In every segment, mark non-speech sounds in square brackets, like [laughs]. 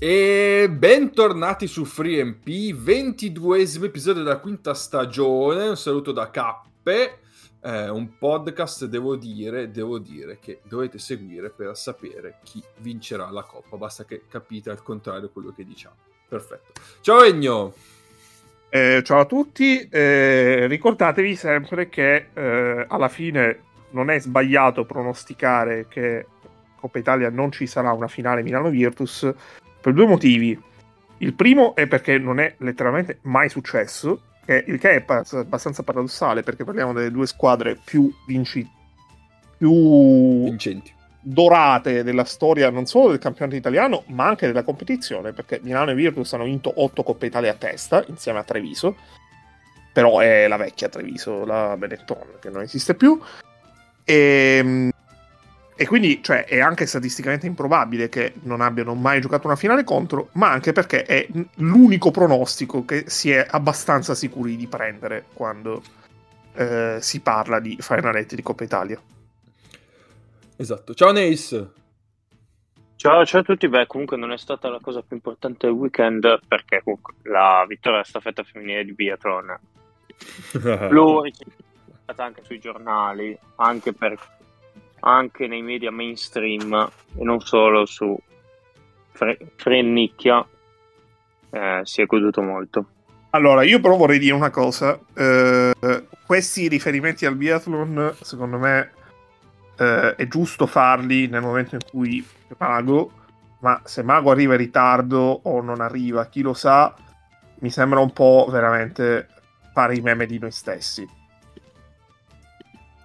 E bentornati su FreeMP, 22esimo episodio della quinta stagione. Un saluto da Cappe, eh, un podcast, devo dire, devo dire che dovete seguire per sapere chi vincerà la coppa. Basta che capite al contrario quello che diciamo. Perfetto. Ciao Egno. Eh, ciao a tutti, eh, ricordatevi sempre che eh, alla fine non è sbagliato pronosticare che Coppa Italia non ci sarà una finale Milano-Virtus per due motivi. Il primo è perché non è letteralmente mai successo, il che è abbastanza paradossale perché parliamo delle due squadre più, vinci, più vincenti. dorate della storia non solo del campionato italiano ma anche della competizione perché Milano e Virtus hanno vinto 8 Coppe Italia a testa insieme a Treviso. Però è la vecchia Treviso la Benetton che non esiste più. E ehm, e quindi cioè, è anche statisticamente improbabile che non abbiano mai giocato una finale contro, ma anche perché è l'unico pronostico che si è abbastanza sicuri di prendere quando eh, si parla di finaletti di Coppa Italia. Esatto. Ciao Neis. Ciao, ciao, a tutti. Beh, comunque non è stata la cosa più importante del weekend perché comunque la vittoria della staffetta femminile di biathlon [laughs] l'ho ricercata anche sui giornali, anche per anche nei media mainstream e non solo su Fre- Frennicchia eh, si è goduto molto. Allora, io però vorrei dire una cosa. Eh, questi riferimenti al biathlon, secondo me, eh, è giusto farli nel momento in cui Mago, ma se Mago arriva in ritardo o non arriva, chi lo sa, mi sembra un po' veramente fare i meme di noi stessi.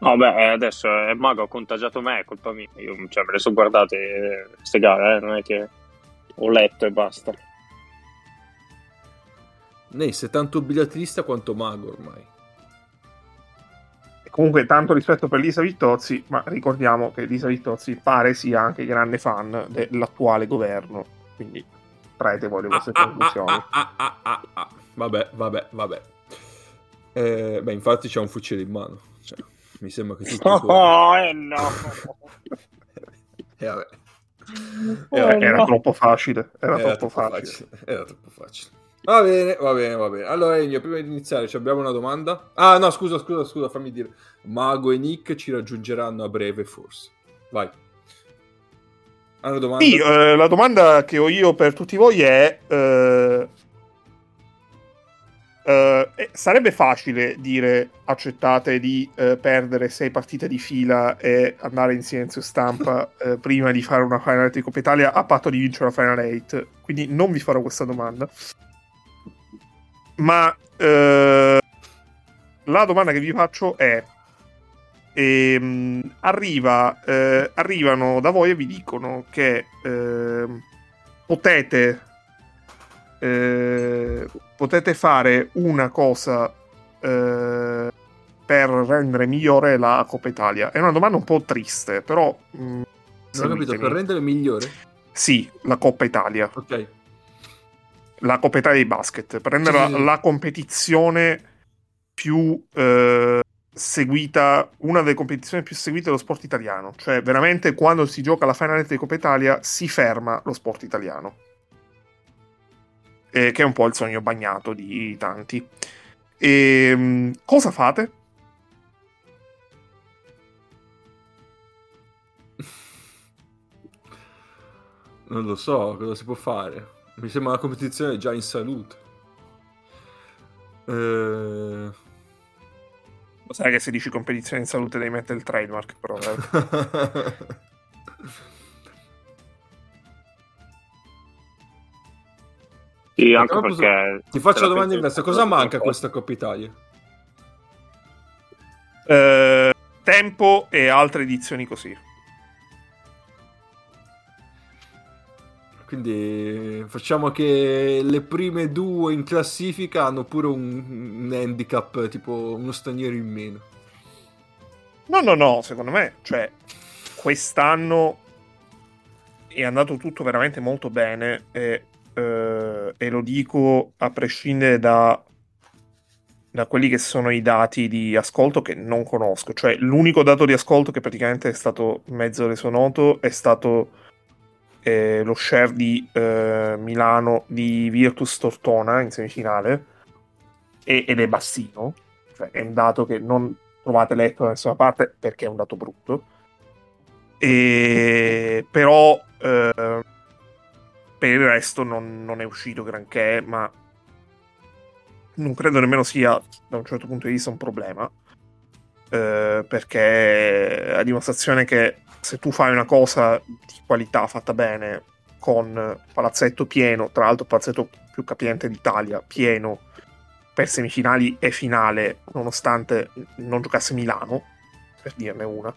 No, beh, eh, adesso è mago, ha contagiato me, è colpa mia. Io cioè, me le sono guardate queste gare, eh? non è che ho letto e basta. Nei, sei tanto bigliettista quanto mago ormai. Comunque, tanto rispetto per Lisa Vittozzi, ma ricordiamo che Lisa Vittozzi pare sia anche grande fan dell'attuale governo. Quindi traete voi le vostre ah, conclusioni. Ah, ah, ah, ah, ah, vabbè, vabbè, vabbè. Eh, beh, infatti c'è un fucile in mano. Cioè mi sembra che tutti... [laughs] Oh, eh no! [laughs] e vabbè. Era, era no. troppo facile. Era, era troppo, troppo facile. facile. Era troppo facile. Va bene, va bene, va bene. Allora, Ennio, prima di iniziare, abbiamo una domanda? Ah, no, scusa, scusa, scusa, fammi dire. Mago e Nick ci raggiungeranno a breve, forse. Vai. Una domanda? Sì, eh, la domanda che ho io per tutti voi è... Eh, Uh, sarebbe facile dire accettate di uh, perdere sei partite di fila e andare in silenzio stampa uh, [laughs] prima di fare una Final 8 di Coppa Italia a patto di vincere la Final 8 quindi non vi farò questa domanda. Ma la domanda che vi faccio è ehm, arriva, arrivano da voi e vi dicono che ehm, potete eh, potete fare una cosa eh, per rendere migliore la Coppa Italia? È una domanda un po' triste, però... Mh, mm, non ho capito, per rendere migliore? Sì, la Coppa Italia. Ok. La Coppa Italia di basket, per rendere sì, la, sì. la, competizione più eh, seguita, una delle competizioni più seguite dello sport italiano. Cioè, veramente quando si gioca la finale di Coppa Italia si ferma lo sport italiano eh, che è un po' il sogno bagnato di tanti. E, ehm, cosa fate? [laughs] Non lo so, cosa si può fare? Mi sembra una competizione già in salute. Eh... Lo sai che se dici competizione in salute devi mettere il trademark, però. [laughs] Sì, anche perché... Ti faccio la domanda inversa, cosa manca a questa Coppa Italia? Eh, tempo e altre edizioni così. Quindi facciamo che le prime due in classifica hanno pure un, un handicap, tipo uno straniero in meno. No, no, no, secondo me, cioè, quest'anno è andato tutto veramente molto bene e eh, e lo dico a prescindere da, da quelli che sono i dati di ascolto che non conosco. Cioè, l'unico dato di ascolto che praticamente è stato mezzo reso noto è stato eh, lo share di eh, Milano di Virtus Tortona in semifinale e, ed è bassino, cioè è un dato che non trovate letto da nessuna parte perché è un dato brutto. E, però eh, per il resto non, non, è uscito granché, ma non credo nemmeno sia da un certo punto di vista un problema. Eh, perché a dimostrazione che se tu fai una cosa di qualità fatta bene con palazzetto pieno, tra l'altro palazzetto più capiente d'Italia, pieno per semifinali e finale, nonostante non giocasse Milano, per dirne una.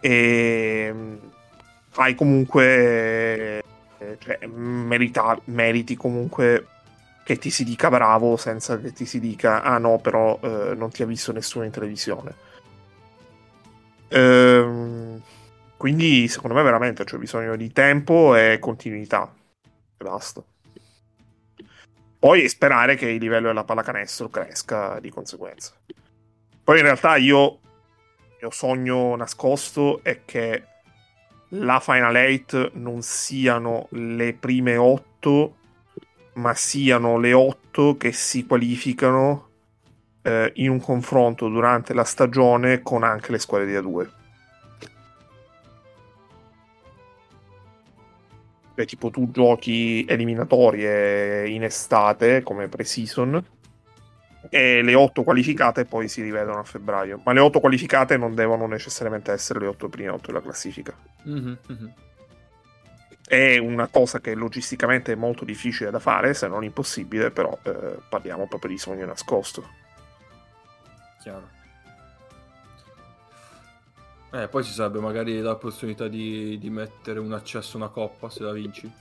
E mm, hai comunque cioè, merita, meriti comunque che ti si dica bravo senza che ti si dica ah no però eh, non ti ha visto nessuno in televisione. Ehm, quindi secondo me veramente c'è bisogno di tempo e continuità. E basta. Poi sperare che il livello della pallacanestro cresca di conseguenza. Poi in realtà io il mio sogno nascosto è che la Final 8 non siano le prime 8 ma siano le 8 che si qualificano eh, in un confronto durante la stagione con anche le squadre di A2. Cioè, tipo tu giochi eliminatorie in estate come pre-season e le 8 qualificate poi si rivedono a febbraio. Ma le 8 qualificate non devono necessariamente essere le 8 prime 8 della classifica. Mm-hmm, mm-hmm è una cosa che logisticamente è molto difficile da fare, se non impossibile, però eh, parliamo proprio di sogno nascosto. Chiaro. Eh, poi ci sarebbe magari la possibilità di, di mettere un accesso a una coppa se la vinci.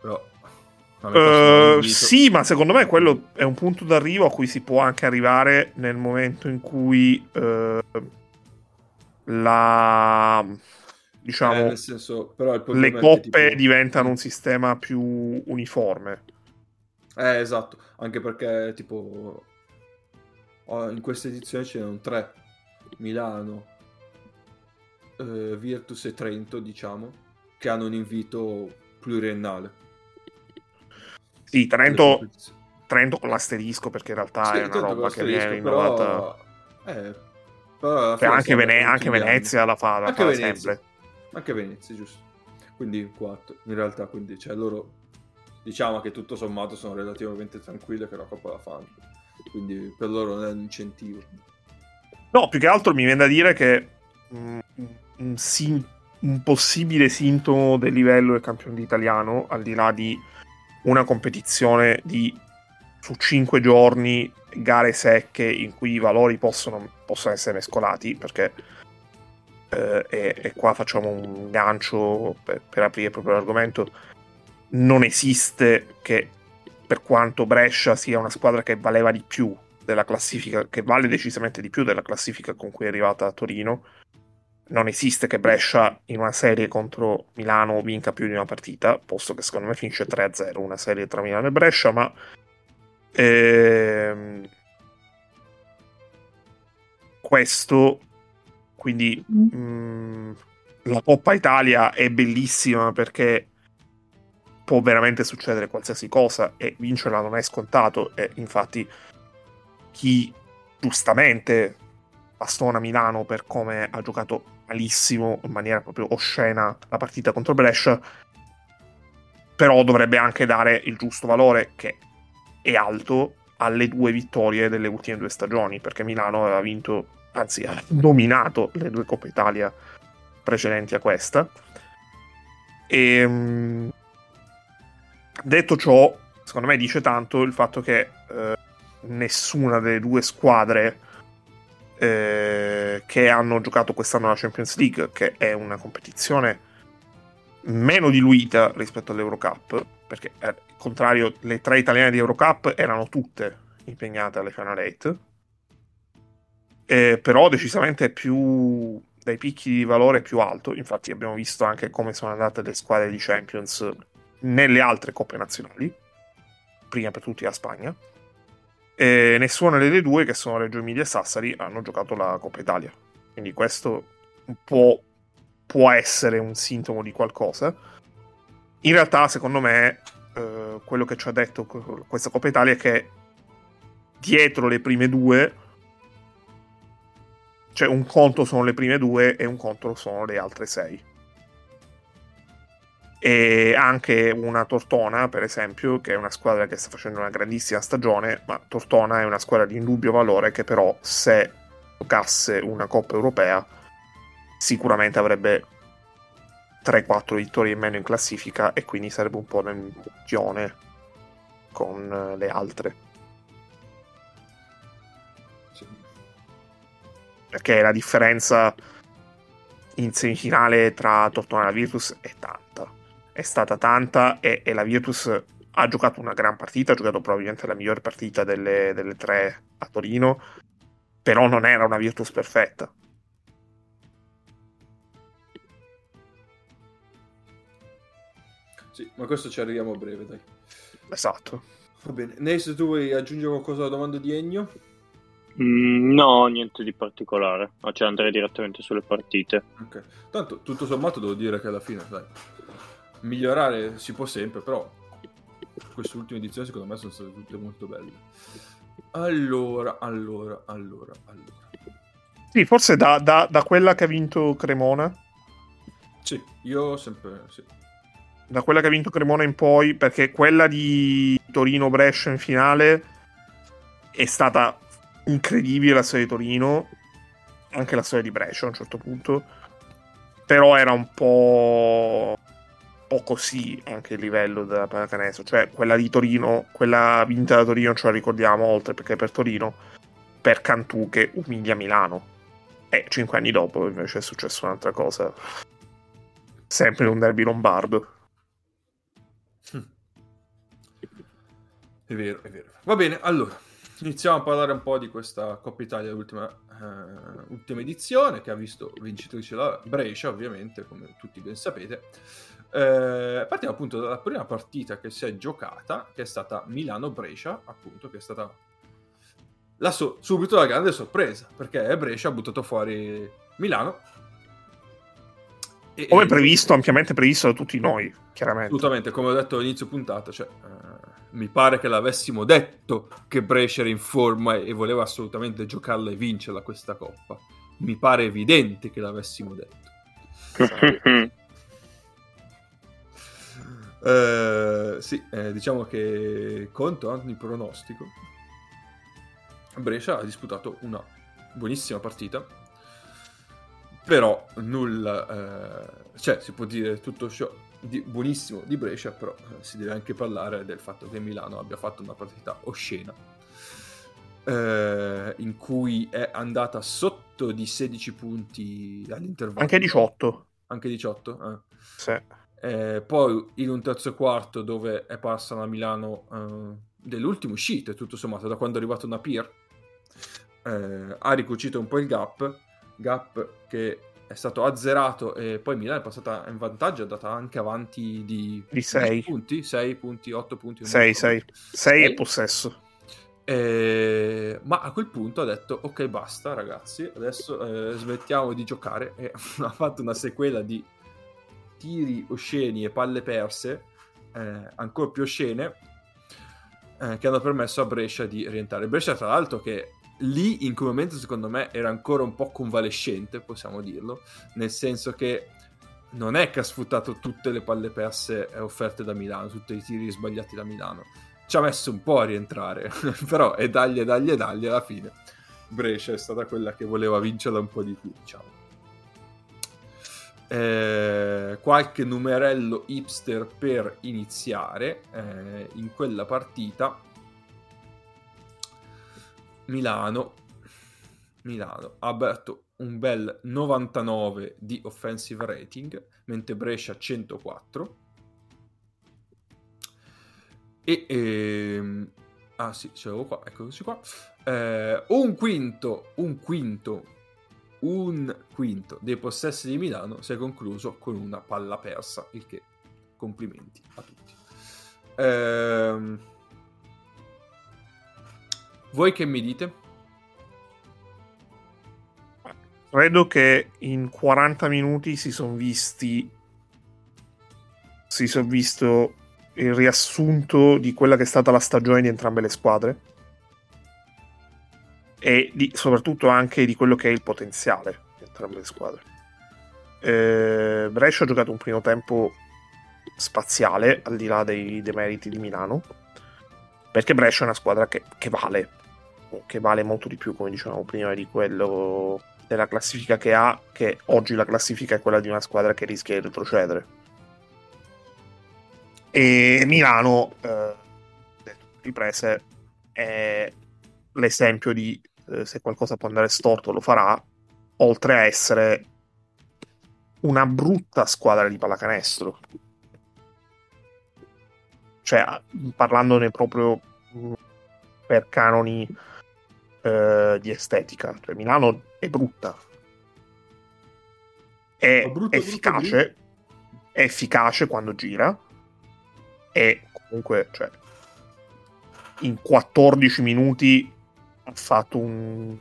Però... Uh, sì, ma secondo me quello è un punto d'arrivo a cui si può anche arrivare nel momento in cui uh, la diciamo, eh, senso, le coppe tipo... diventano un sistema più uniforme. Eh, esatto, anche perché tipo in questa edizione c'erano tre, Milano, eh, Virtus e Trento, diciamo, che hanno un invito pluriennale. Sì, Trento, Trento con l'asterisco perché in realtà sì, è una roba che viene innovata. Però... Eh, però anche, Vene- anche Venezia la fa, la fa sempre. Anche Venezia, giusto. Quindi 4, in realtà, quindi cioè, loro diciamo che tutto sommato sono relativamente tranquille che la Coppa la fanno. Quindi per loro non è un incentivo. No, più che altro mi viene da dire che mm, un, sim- un possibile sintomo del livello del campione italiano, al di là di una competizione di su 5 giorni, gare secche in cui i valori possono, possono essere mescolati, perché eh, e, e, qua facciamo un gancio per, per aprire proprio l'argomento, non esiste che per quanto Brescia sia una squadra che valeva di più della classifica, che vale decisamente di più della classifica con cui è arrivata a Torino, non esiste che Brescia in una serie contro Milano vinca più di una partita, posto che secondo me finisce 3-0 una serie tra Milano e Brescia, ma ehm, questo quindi mh, mm. mm, la Coppa Italia è bellissima perché può veramente succedere qualsiasi cosa e vincerla non è scontato e infatti chi giustamente bastona Milano per come ha giocato malissimo in maniera proprio oscena la partita contro Brescia però dovrebbe anche dare il giusto valore che è alto alle due vittorie delle ultime due stagioni perché Milano aveva vinto anzi ha dominato le due Coppe Italia precedenti a questa. E, ehm, detto ciò, secondo me dice tanto il fatto che eh, nessuna delle due squadre eh, che hanno giocato quest'anno la Champions League, che è una competizione meno diluita rispetto all'Eurocup, perché al contrario le tre italiane di Eurocup erano tutte impegnate alle Final 8 eh, però decisamente più dai picchi di valore più alto. Infatti, abbiamo visto anche come sono andate le squadre di Champions nelle altre coppe nazionali, prima per tutti la Spagna. E nessuna delle due, che sono Reggio Emilia e Sassari, hanno giocato la Coppa Italia. Quindi questo può, può essere un sintomo di qualcosa. In realtà, secondo me, eh, quello che ci ha detto questa Coppa Italia è che dietro le prime due, cioè un conto sono le prime due e un conto sono le altre sei. E anche una Tortona, per esempio, che è una squadra che sta facendo una grandissima stagione, ma Tortona è una squadra di indubbio valore che però se giocasse una Coppa Europea sicuramente avrebbe 3-4 vittorie in meno in classifica e quindi sarebbe un po' nel girone con eh, le altre. Sì. Perché la differenza in semifinale tra Tortona e la Virtus è tanta. È stata tanta e, e, la Virtus ha giocato una gran partita, ha giocato probabilmente la migliore partita delle, delle tre a Torino, però non era una Virtus perfetta Sì, ma questo ci arriviamo a breve, dai. Esatto. Va bene. Nace, tu vuoi aggiungere qualcosa alla domanda di Ennio? Mm, no, niente di particolare. Ma cioè andrei direttamente sulle partite. Ok. Tanto, tutto sommato, devo dire che alla fine, dai, migliorare si può sempre, però queste ultime edizioni secondo me sono state tutte molto belle. Allora, allora, allora, allora. Sì, forse da, da, da quella che ha vinto Cremona. Sì, io sempre, sì da quella che ha vinto Cremona in poi, perché quella di Torino-Brescia in finale è stata incredibile la storia di Torino, anche la storia di Brescia a un certo punto, però era un po', po così anche il livello della pallacanestro, cioè quella di Torino, quella vinta da Torino ce la ricordiamo oltre perché per Torino, per Cantù che umilia Milano. E cinque anni dopo invece è successa un'altra cosa, sempre un derby lombardo. È vero, è vero. Va bene, allora, iniziamo a parlare un po' di questa Coppa Italia, l'ultima uh, ultima edizione, che ha visto vincitrice la Brescia, ovviamente, come tutti ben sapete. Uh, partiamo appunto dalla prima partita che si è giocata, che è stata Milano-Brescia, appunto, che è stata la so- subito la grande sorpresa, perché Brescia ha buttato fuori Milano. E, come previsto, ampiamente previsto da tutti noi, chiaramente. Assolutamente, come ho detto all'inizio puntata, cioè... Uh, mi pare che l'avessimo detto che Brescia era in forma e voleva assolutamente giocarla e vincerla questa coppa. Mi pare evidente che l'avessimo detto. [laughs] uh, sì, eh, diciamo che conto ogni pronostico. Brescia ha disputato una buonissima partita, però nulla, eh, cioè si può dire tutto ciò di, buonissimo di Brescia, però eh, si deve anche parlare del fatto che Milano abbia fatto una partita oscena, eh, in cui è andata sotto di 16 punti all'intervallo. Anche 18. Anche 18? Eh. Sì. Eh, poi in un terzo quarto dove è passa la Milano eh, dell'ultimo uscita, tutto sommato, da quando è arrivato Napier, eh, ha ricucito un po' il gap, gap che è stato azzerato e poi Milan è passata in vantaggio, è andata anche avanti di, di 6 punti, 6 punti, 8 punti. 6, 6, 6 è possesso. Eh, ma a quel punto ha detto ok basta ragazzi, adesso eh, smettiamo di giocare e [laughs] ha fatto una sequela di tiri osceni e palle perse, eh, ancora più oscene, eh, che hanno permesso a Brescia di rientrare. Brescia tra l'altro che lì in quel momento secondo me era ancora un po' convalescente, possiamo dirlo, nel senso che non è che ha sfruttato tutte le palle perse offerte da Milano, tutti i tiri sbagliati da Milano. Ci ha messo un po' a rientrare, [laughs] però e dagli e dagli e dagli alla fine. Brescia è stata quella che voleva vincerla un po' di più, diciamo. Eh, qualche numerello hipster per iniziare eh, in quella partita Milano, Milano ha aperto un bel 99 di offensive rating, mentre Brescia 104. E ehm, ah sì, ce l'avevo qua, eccoci qua. Eh, un quinto, un quinto, un quinto dei possessi di Milano si è concluso con una palla persa, il che complimenti a tutti. Ehm voi che mi dite? credo che in 40 minuti si sono visti si sono visto il riassunto di quella che è stata la stagione di entrambe le squadre e di, soprattutto anche di quello che è il potenziale di entrambe le squadre. Eh, Brescia ha giocato un primo tempo spaziale al di là dei demeriti di Milano perché Brescia è una squadra che, che vale che vale molto di più come dicevamo prima di quello della classifica che ha, che oggi la classifica è quella di una squadra che rischia di retrocedere. E Milano, eh, riprese, è l'esempio di eh, se qualcosa può andare storto lo farà, oltre a essere una brutta squadra di pallacanestro. Cioè, parlandone proprio per canoni eh, di estetica. Cioè, Milano è brutta. È brutta, efficace. Brutta, è efficace quando gira. E comunque, cioè, in 14 minuti ha fatto un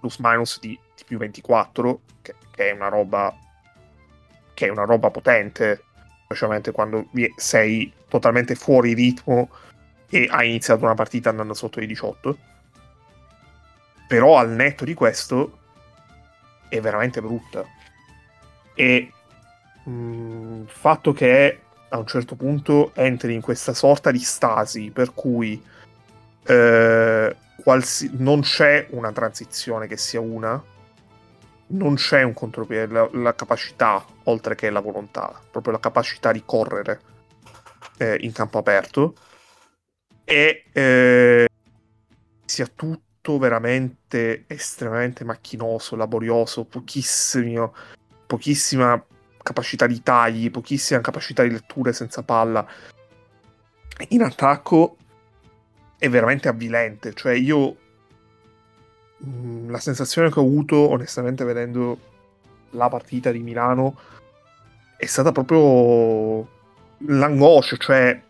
plus minus di, di più 24, che, che, è una roba che è una roba potente, specialmente quando sei totalmente fuori ritmo e hai iniziato una partita andando sotto i 18 però al netto di questo è veramente brutta. E mm, il fatto che a un certo punto entri in questa sorta di stasi per cui eh, qualsi- non c'è una transizione che sia una, non c'è un contropiede, la, la, capacità, oltre che la volontà, proprio la capacità di correre eh, in campo aperto e eh, sia tutto veramente estremamente macchinoso, laborioso, pochissimo, pochissima capacità di tagli, pochissima capacità di letture senza palla. In attacco è veramente avvilente, cioè io mm, la sensazione che ho avuto onestamente vedendo la partita di Milano è stata proprio l'angoscia, cioè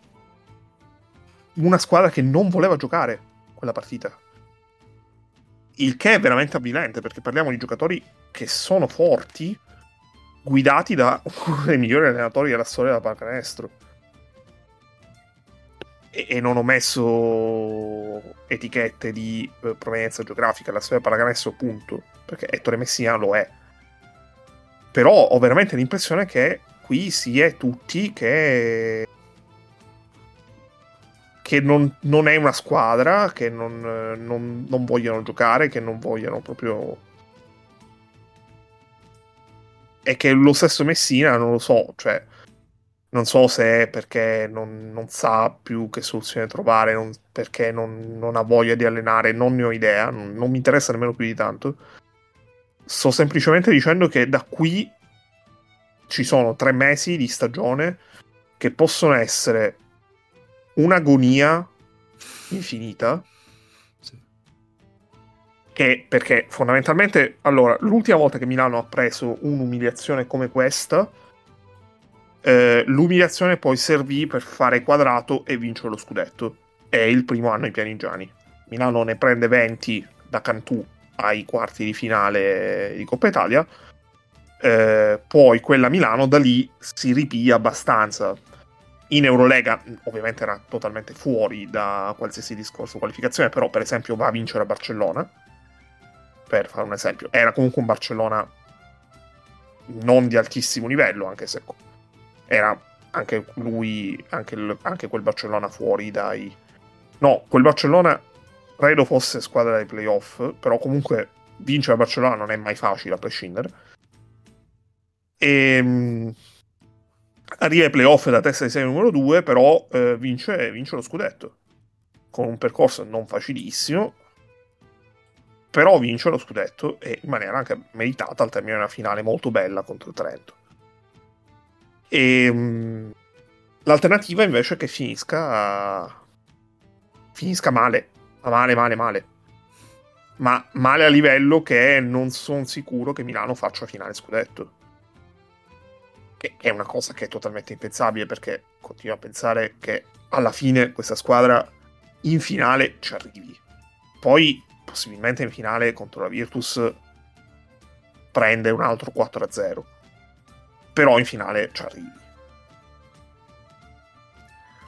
una squadra che non voleva giocare quella partita il che è veramente avvilente perché parliamo di giocatori che sono forti, guidati da [laughs] uno dei migliori allenatori della storia della pallacanestro. E, e non ho messo etichette di eh, provenienza geografica, la storia pallacanestro, punto. Perché Ettore Messina lo è. Però ho veramente l'impressione che qui si è tutti che che non, non, è una squadra, che non, non, non, vogliono giocare, che non vogliono proprio... E che lo stesso Messina, non lo so, cioè, non so se è perché non, sa più che soluzione trovare, perché non, ha voglia di allenare, non ne ho idea, non mi interessa nemmeno più di tanto. Sto semplicemente dicendo che da qui ci sono tre mesi di stagione che possono essere un'agonia infinita. Sì. Che perché fondamentalmente, allora, l'ultima volta che Milano ha preso un'umiliazione come questa, eh, l'umiliazione poi servì per fare quadrato e vincere lo scudetto. È il primo anno ai Pianigiani. Milano ne prende 20 da Cantù ai quarti di finale di Coppa Italia. Eh, poi quella Milano da lì si ripia abbastanza in Eurolega ovviamente era totalmente fuori da qualsiasi discorso qualificazione, però per esempio va a vincere a Barcellona, per fare un esempio. Era comunque un Barcellona non di altissimo livello, anche se era anche lui, anche, il, anche quel Barcellona fuori dai... No, quel Barcellona credo fosse squadra dei playoff, però comunque vincere a Barcellona non è mai facile a prescindere. E ehm, arriva ai playoff da testa di serie numero 2, però eh, vince, vince lo scudetto. Con un percorso non facilissimo, però vince lo scudetto e in maniera anche meritata al termine di una finale molto bella contro Trento. E um, l'alternativa invece è che finisca finisca male, male, male, male. Ma male a livello che non sono sicuro che Milano faccia finale scudetto che è una cosa che è totalmente impensabile perché continuo a pensare che alla fine questa squadra in finale ci arrivi. Poi possibilmente in finale contro la Virtus prende un altro 4-0. Però in finale ci arrivi.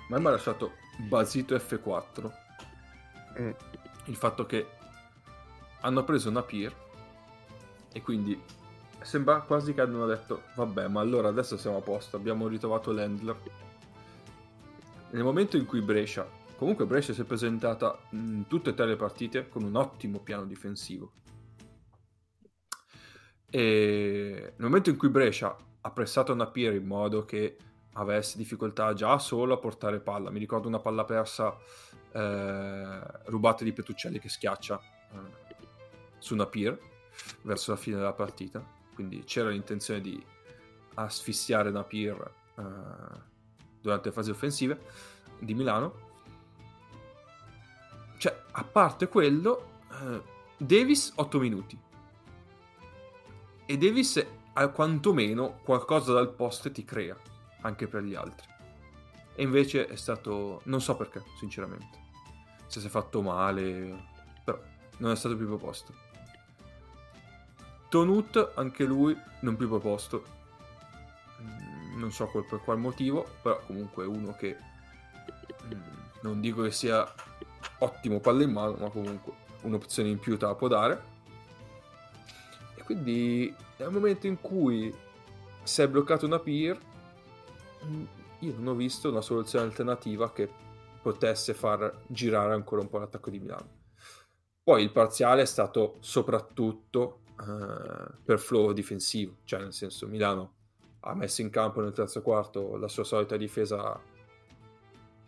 Ma mi ha lasciato basito F4 mm. il fatto che hanno preso una peer e quindi sembra quasi che abbiano detto vabbè ma allora adesso siamo a posto abbiamo ritrovato l'handler nel momento in cui Brescia comunque Brescia si è presentata in tutte e tre le partite con un ottimo piano difensivo e nel momento in cui Brescia ha pressato una peer in modo che avesse difficoltà già solo a portare palla. Mi ricordo una palla persa eh, rubata di Petruccelli che schiaccia eh, su una peer verso la fine della partita. Quindi c'era l'intenzione di asfissiare una peer eh, durante le fasi offensive di Milano. Cioè a parte quello eh, Davis 8 minuti. E Davis quantomeno qualcosa dal post ti crea anche per gli altri. E invece è stato non so perché sinceramente. Se si è fatto male però non è stato più proposto. Tonut anche lui non più proposto. Mm, non so per qual motivo però comunque è uno che mm, non dico che sia ottimo palle in mano ma comunque un'opzione in più te la può dare quindi nel momento in cui si è bloccato una peer, mm, io non ho visto una soluzione alternativa che potesse far girare ancora un po' l'attacco di Milano. Poi il parziale è stato soprattutto uh, per flow difensivo, cioè nel senso Milano ha messo in campo nel terzo quarto la sua solita difesa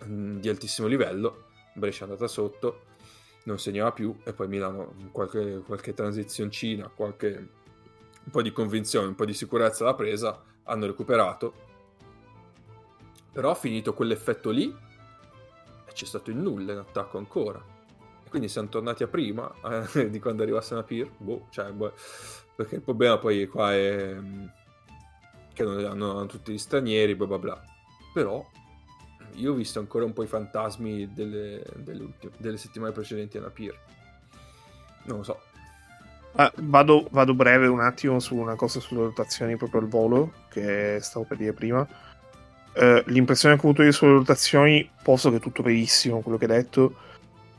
um, di altissimo livello, Brescia è andata sotto, non segnava più e poi Milano qualche, qualche transizioncina, qualche un po' di convinzione, un po' di sicurezza alla presa, hanno recuperato. Però finito quell'effetto lì e c'è stato il nulla in attacco ancora. E quindi siamo tornati a prima eh, [laughs] di quando arrivasse una peer. Boh, cioè, boh, perché il problema poi qua è mm, che non hanno, tutti gli stranieri, bla bla bla. Però io ho visto ancora un po' i fantasmi delle, delle, delle settimane precedenti alla Pier. Non lo so. Ah, vado, vado, breve un attimo su una cosa sulle rotazioni proprio al volo, che stavo per dire prima. Uh, l'impressione che ho avuto io sulle rotazioni, posto che è tutto verissimo quello che hai detto,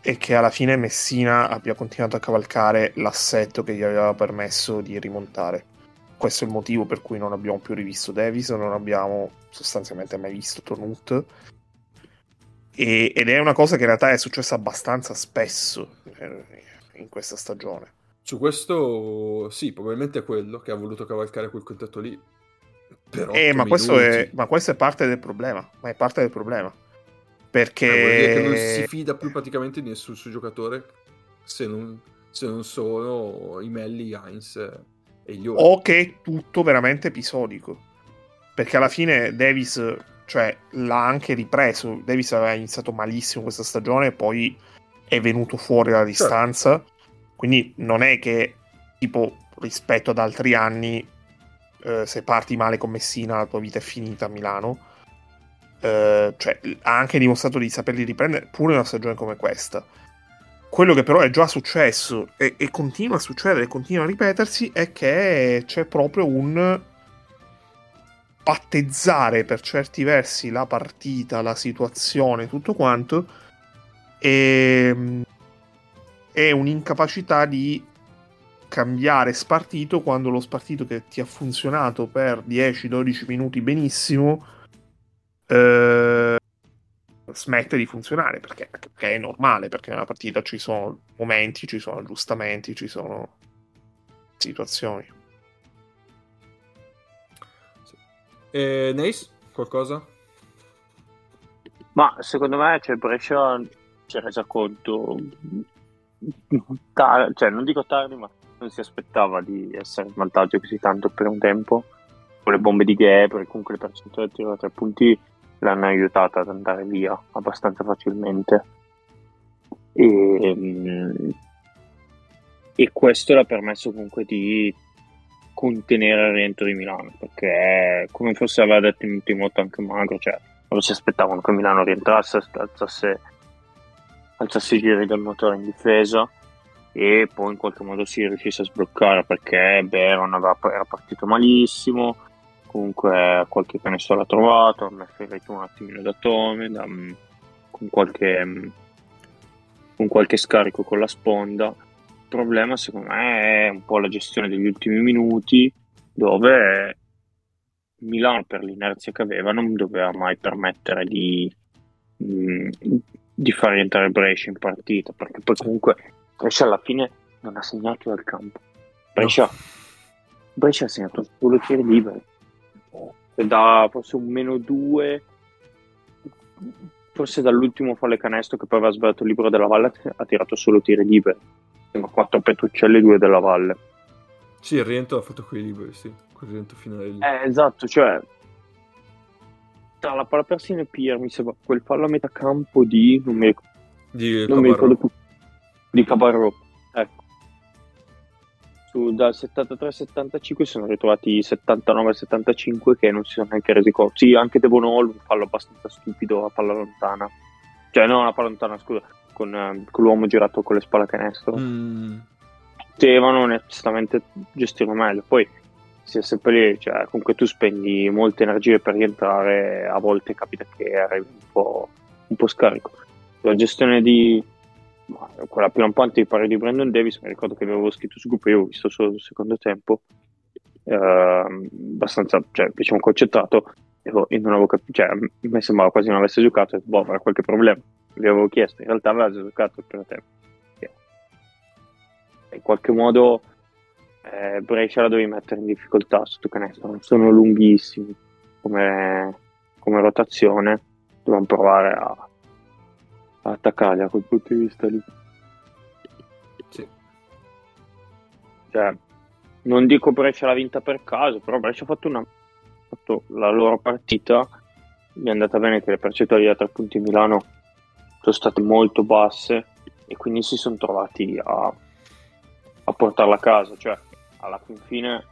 è che alla fine Messina abbia continuato a cavalcare l'assetto che gli aveva permesso di rimontare. Questo è il motivo per cui non abbiamo più rivisto Davis, non abbiamo sostanzialmente mai visto Tonut e, ed è una cosa che in realtà è successa abbastanza spesso eh, in questa stagione. Su questo sì, probabilmente è quello che ha voluto cavalcare quel contatto lì. Però eh, ma questo, è, ma questo, è, parte del problema. Ma è parte del problema. Perché... Ma vuol dire che non si fida più praticamente di nessun suo giocatore se non, se non sono i Melli, Heinz e gli Ori. O che è tutto veramente episodico. Perché alla fine Davis cioè l'ha anche ripreso. Davis aveva iniziato malissimo questa stagione e poi è venuto fuori dalla certo. distanza. Certo. Quindi non è che, tipo, rispetto ad altri anni, eh, se parti male con Messina la tua vita è finita a Milano. Eh, cioè, ha anche dimostrato di saperli riprendere pure in una stagione come questa. Quello che però è già successo e, e continua a succedere, continua a ripetersi, è che c'è proprio un battezzare per certi versi la partita, la situazione, tutto quanto, e è un'incapacità di cambiare spartito quando lo spartito che ti ha funzionato per 10-12 minuti benissimo eh, smette di funzionare perché, perché, è normale perché nella partita ci sono momenti, ci sono aggiustamenti, ci sono situazioni. E Nace, qualcosa? Ma secondo me cioè, Brescia si è resa conto, tar- cioè non dico tardi, ma non si aspettava di essere in vantaggio così tanto per un tempo. Con le bombe di Gabriel, comunque le percentuali di tiro a tre punti l'hanno aiutata ad andare via abbastanza facilmente. E, mm, e questo l'ha permesso comunque di contenere il rientro di Milano perché come forse aveva detto in ultimo anche Magro cioè non si aspettavano che Milano rientrasse alzasse, alzasse i giri del motore in difesa e poi in qualche modo si riuscisse a sbloccare perché Beron aveva, era partito malissimo. Comunque qualche canestro l'ha trovato ha ferito un attimino da Tome da, mm, con, qualche, mm, con qualche scarico con la sponda. Il problema secondo me è un po' la gestione degli ultimi minuti dove Milano per l'inerzia che aveva non doveva mai permettere di, mh, di far rientrare Brescia in partita perché poi comunque Brescia alla fine non ha segnato dal campo. Brescia, no. Brescia ha segnato solo tiri liberi. Da forse un meno due forse dall'ultimo falle canestro che poi aveva sbagliato il libro della Valle ha tirato solo tiri liberi. Sembra 4 Petruccelli e 2 della Valle. Sì, il rientro ha fatto quei liberi, sì, quel rientro finale lì. Eh, esatto, cioè tra la palla persina e Pier mi sembra quel fallo a metà campo di non mi ricordo, di non mi ricordo più. Di Cabarro ecco. Su, dal 73-75 sono ritrovati 79-75 che non si sono neanche resi conto. Sì anche Devon Hall un fallo abbastanza stupido a palla lontana. Cioè non a palla lontana scusa con, uh, con l'uomo girato con le spalle a canestro. Mm. potevano onestamente gestirlo meglio. Poi si è sempre lì, cioè comunque tu spendi molte energie per rientrare, a volte capita che arrivi un po', un po scarico. La gestione di quella più lampante di pari di Brandon Davis, mi ricordo che avevo scritto su gruppo, io ho visto solo il secondo tempo, eh, abbastanza, cioè, diciamo, concentrato, e non avevo capito, cioè, a me sembrava quasi non avesse giocato, e boh, avrà qualche problema, gli avevo chiesto, in realtà aveva giocato il primo tempo. In qualche modo eh, Brescia la devi mettere in difficoltà sotto canestro, non sono lunghissimi come, come rotazione, dobbiamo provare a, a attaccarli a quel punto di vista lì. Sì. Cioè, non dico Brescia l'ha vinta per caso, però Brescia ha fatto, una, ha fatto la loro partita, gli è andata bene che le percentuali da tre punti in Milano sono state molto basse e quindi si sono trovati a, a portarla a casa, cioè alla fin fine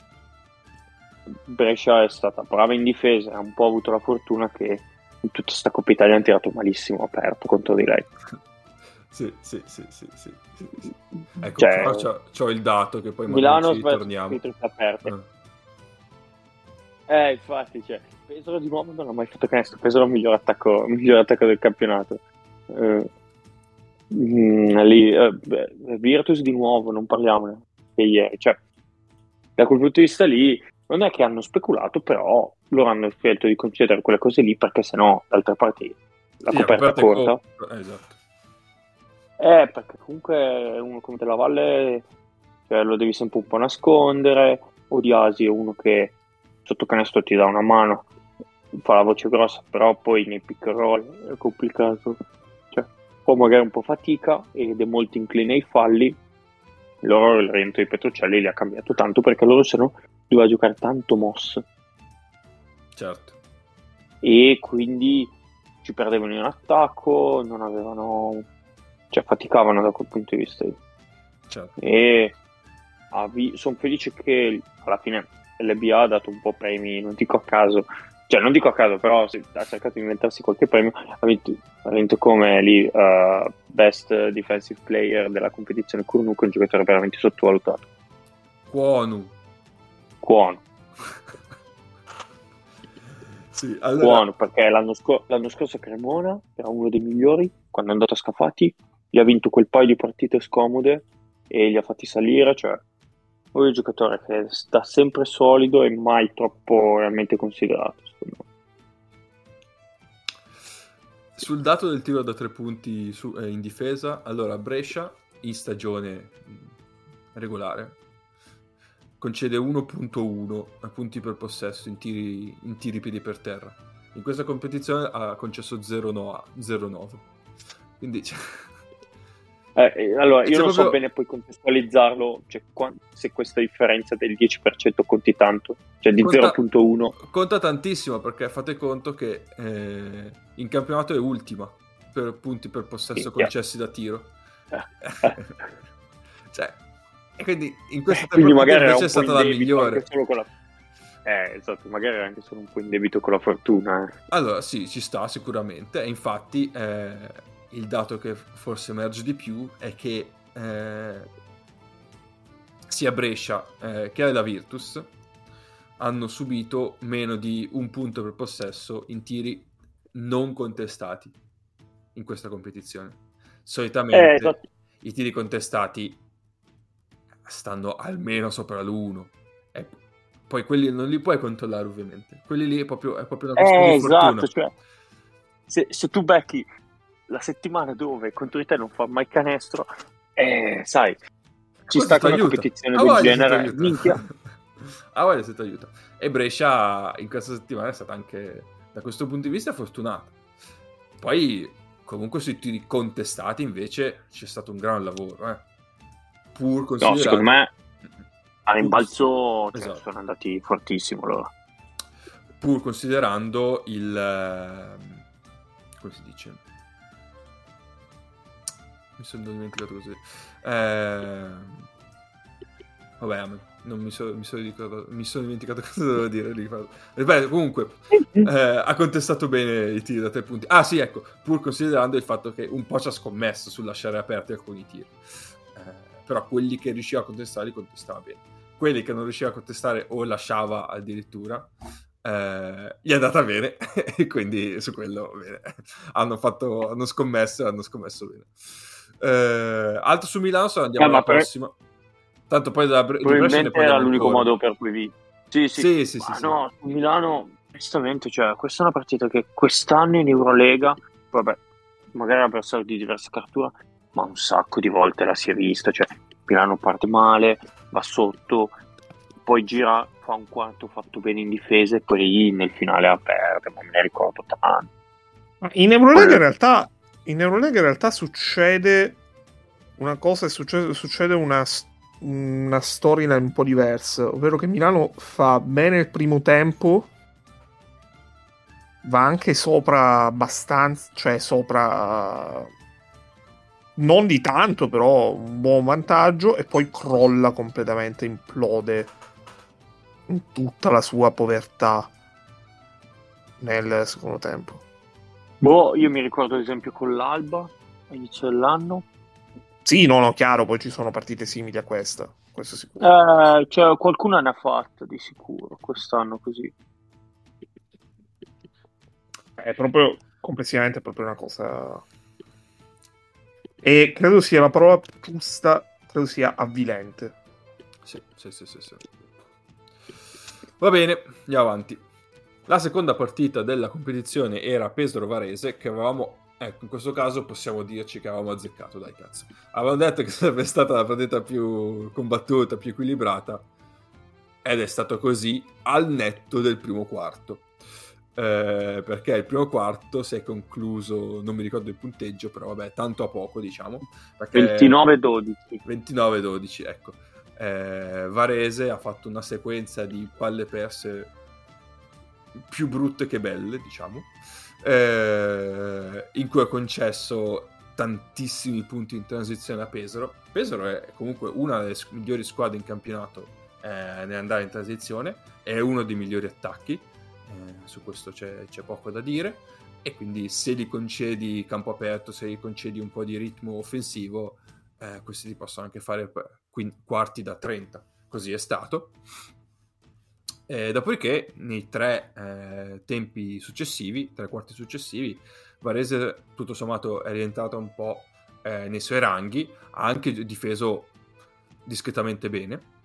Brescia è stata brava in difesa ha un po' avuto la fortuna che in tutta questa Coppa Italia hanno tirato malissimo aperto contro di lei [laughs] sì, sì, sì, sì, sì, sì. Ecco, Cioè, qua c'ho, c'ho il dato che poi Milano magari ci sbaglia aperte Eh. eh infatti cioè, Pesaro di nuovo non ha mai fatto canestro Pesaro è il miglior attacco, miglior attacco del campionato eh, mm, lì, eh, Virtus di nuovo non parliamone che ieri cioè da quel punto di vista lì non è che hanno speculato, però loro hanno scelto di concedere quelle cose lì perché sennò d'altra parte la Sì, coperta è corta. co- eh, esatto. Eh, perché comunque uno come Della Valle cioè, lo devi sempre un po' nascondere. Odiasi è uno che sotto canestro ti dà una mano, fa la voce grossa, però poi nei pick and roll è complicato. Cioè, può magari un po' fatica ed è molto incline ai falli. Loro il rientro di Petruccelli li ha cambiato tanto perché loro se no doveva giocare tanto moss Certo. e quindi ci perdevano in attacco, non avevano, cioè faticavano da quel punto di vista. certo. E sono felice che alla fine l'NBA ha dato un po' premi, non dico a caso, cioè non dico a caso, però sì, ha cercato di inventarsi qualche premio. Ha vinto, ha vinto come lì uh, Best Defensive Player della competizione Kurnu, che è un giocatore veramente sottovalutato. Quonu. Kwon, [laughs] Sì, allora... Buono, perché l'anno, scor- l'anno scorso a Cremona era uno dei migliori quando è andato a Scafati, gli ha vinto quel paio di partite scomode e li ha fatti salire, cioè un giocatore che sta sempre solido e mai troppo realmente considerato. Sul dato del tiro da tre punti su- eh, in difesa, allora Brescia in stagione regolare concede 1.1 a punti per possesso in tiri, in tiri piedi per terra. In questa competizione ha concesso 0,9. 0,9. Quindi cioè, Eh, eh, allora, io C'è non so proprio- bene poi contestualizzarlo, cioè, se questa differenza del 10% conti tanto, cioè di Conta- 0.1. conta tantissimo perché fate conto che eh, in campionato è ultima per punti per possesso Minchia. concessi da tiro. [laughs] cioè, e quindi in questa Quindi magari era invece un è po' stata la migliore. anche solo con la... Eh, esatto, magari anche solo un po' in debito con la fortuna. eh. Allora, sì, ci sta sicuramente. E infatti, eh, il dato che forse emerge di più è che eh, sia Brescia eh, che la Virtus hanno subito meno di un punto per possesso in tiri non contestati in questa competizione. Solitamente eh, esatto. i tiri contestati stanno almeno sopra l'1. E poi quelli non li puoi controllare ovviamente. Quelli lì è proprio, è proprio una questione eh, di esatto, cioè, se, se, tu becchi la settimana dove contro di te non fa mai canestro, eh, sai, ci sta con una competizione ah, del genere, minchia. [laughs] ah, voglia se ti aiuta. E Brescia in questa settimana è stata anche, da questo punto di vista, fortunata. Poi, comunque, sui tiri contestati, invece, c'è stato un gran lavoro, eh. Pur considerando... No, secondo me, a rimbalzo cioè, esatto. sono andati fortissimo loro. Pur considerando il... Ehm, come si dice? Mi sono dimenticato così. Eh... Vabbè, non mi sono, mi sono, mi sono dimenticato [laughs] cosa dovevo dire. Ripeto, comunque, [laughs] eh, ha contestato bene i tiri da tre punti. Ah, sì, ecco, pur considerando il fatto che un po' ci ha scommesso sul lasciare aperti alcuni tiri. Eh, però quelli che riusciva a contestare li contestava bene. Quelli che non riusciva a contestare o lasciava addirittura, eh, gli è andata bene. [laughs] e quindi su quello bene. Hanno, fatto, hanno scommesso e hanno scommesso bene. Eh, altro su Milano, se andiamo eh, alla prossima. Tanto poi da Bre- Probabilmente era l'unico modo per cui vi... Sì, sì, sì, sì, sì, sì. no, Milano, onestamente, cioè, questa è una partita che quest'anno in Eurolega, vabbè, magari avversario di diversa caratura, ma un sacco di volte la si è vista, cioè Milano parte male, va sotto, poi gira, fa un quarto fatto bene in difesa e poi nel finale la perde, ma me ne ricordo tanto. In Eurolega in realtà, in Eurolega in realtà succede una cosa, succede, succede una una storyline un po' diversa, ovvero che Milano fa bene il primo tempo, va anche sopra abbastanza, cioè sopra non di tanto, però un buon vantaggio e poi crolla completamente, implode in tutta la sua povertà nel secondo tempo. Boh, io mi ricordo ad esempio con l'Alba all'inizio dell'anno sì, no, no, chiaro, poi ci sono partite simili a questa, questo sicuro. Eh, cioè, qualcuna ne ha fatta di sicuro quest'anno così. È proprio, complessivamente, è proprio una cosa... E credo sia la parola giusta, credo sia avvilente. Sì, sì, sì, sì, sì. Va bene, andiamo avanti. La seconda partita della competizione era Pesaro Varese, che avevamo Ecco, in questo caso possiamo dirci che avevamo azzeccato, dai cazzo. Avevamo detto che [laughs] sarebbe stata la partita più combattuta, più equilibrata, ed è stato così al netto del primo quarto. Eh, perché il primo quarto si è concluso, non mi ricordo il punteggio, però vabbè, tanto a poco, diciamo. 29-12. 29-12, ecco. Eh, Varese ha fatto una sequenza di palle perse più brutte che belle, diciamo eh, in cui ha concesso tantissimi punti in transizione a Pesaro. Pesaro è comunque una delle migliori squadre in campionato eh, nell'andare in transizione, è uno dei migliori attacchi, eh, su questo c'è, c'è, poco da dire, e quindi se gli concedi campo aperto, se gli concedi un po' di ritmo offensivo, eh, questi ti possono anche fare quarti da 30, così è stato. Eh, dopodiché, nei tre eh, tempi successivi, tre quarti successivi, Varese tutto sommato è rientrato un po' eh, nei suoi ranghi, ha anche difeso discretamente bene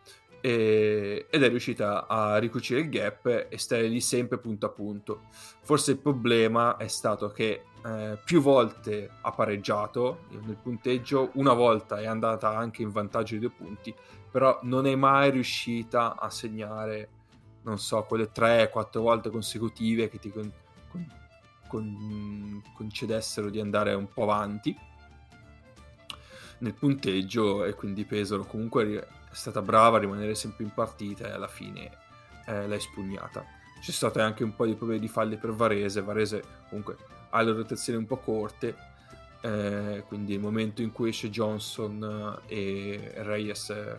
e, ed è riuscita a ricucire il gap e stare lì sempre punto a punto. Forse il problema è stato che eh, più volte ha pareggiato nel punteggio, una volta è andata anche in vantaggio di due punti, però non è mai riuscita a segnare non so, quelle 3-4 volte consecutive che ti con, con, con, concedessero di andare un po' avanti nel punteggio e quindi Pesaro comunque è stata brava a rimanere sempre in partita e alla fine eh, l'ha espugnata. C'è stato anche un po' di problemi di falli per Varese, Varese comunque ha le rotazioni un po' corte, eh, quindi il momento in cui esce Johnson e Reyes ha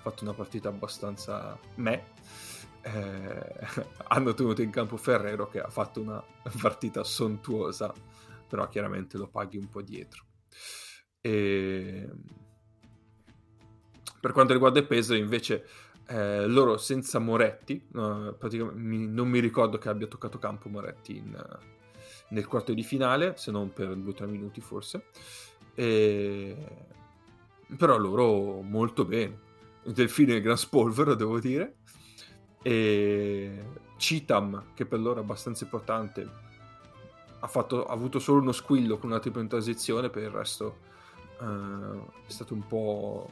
fatto una partita abbastanza me eh, [laughs] hanno tenuto in campo Ferrero che ha fatto una [laughs] partita sontuosa, però chiaramente lo paghi un po' dietro. E... Per quanto riguarda i Pesaro, invece, eh, loro senza Moretti, uh, mi, non mi ricordo che abbia toccato campo Moretti in, nel quarto di finale, se non per due o tre minuti forse. E... Però loro molto bene. Delfino e Gran Spolvero, devo dire. E Citam, che per loro è abbastanza importante, ha, fatto, ha avuto solo uno squillo con una tipo in transizione, per il resto uh, è stato un po'...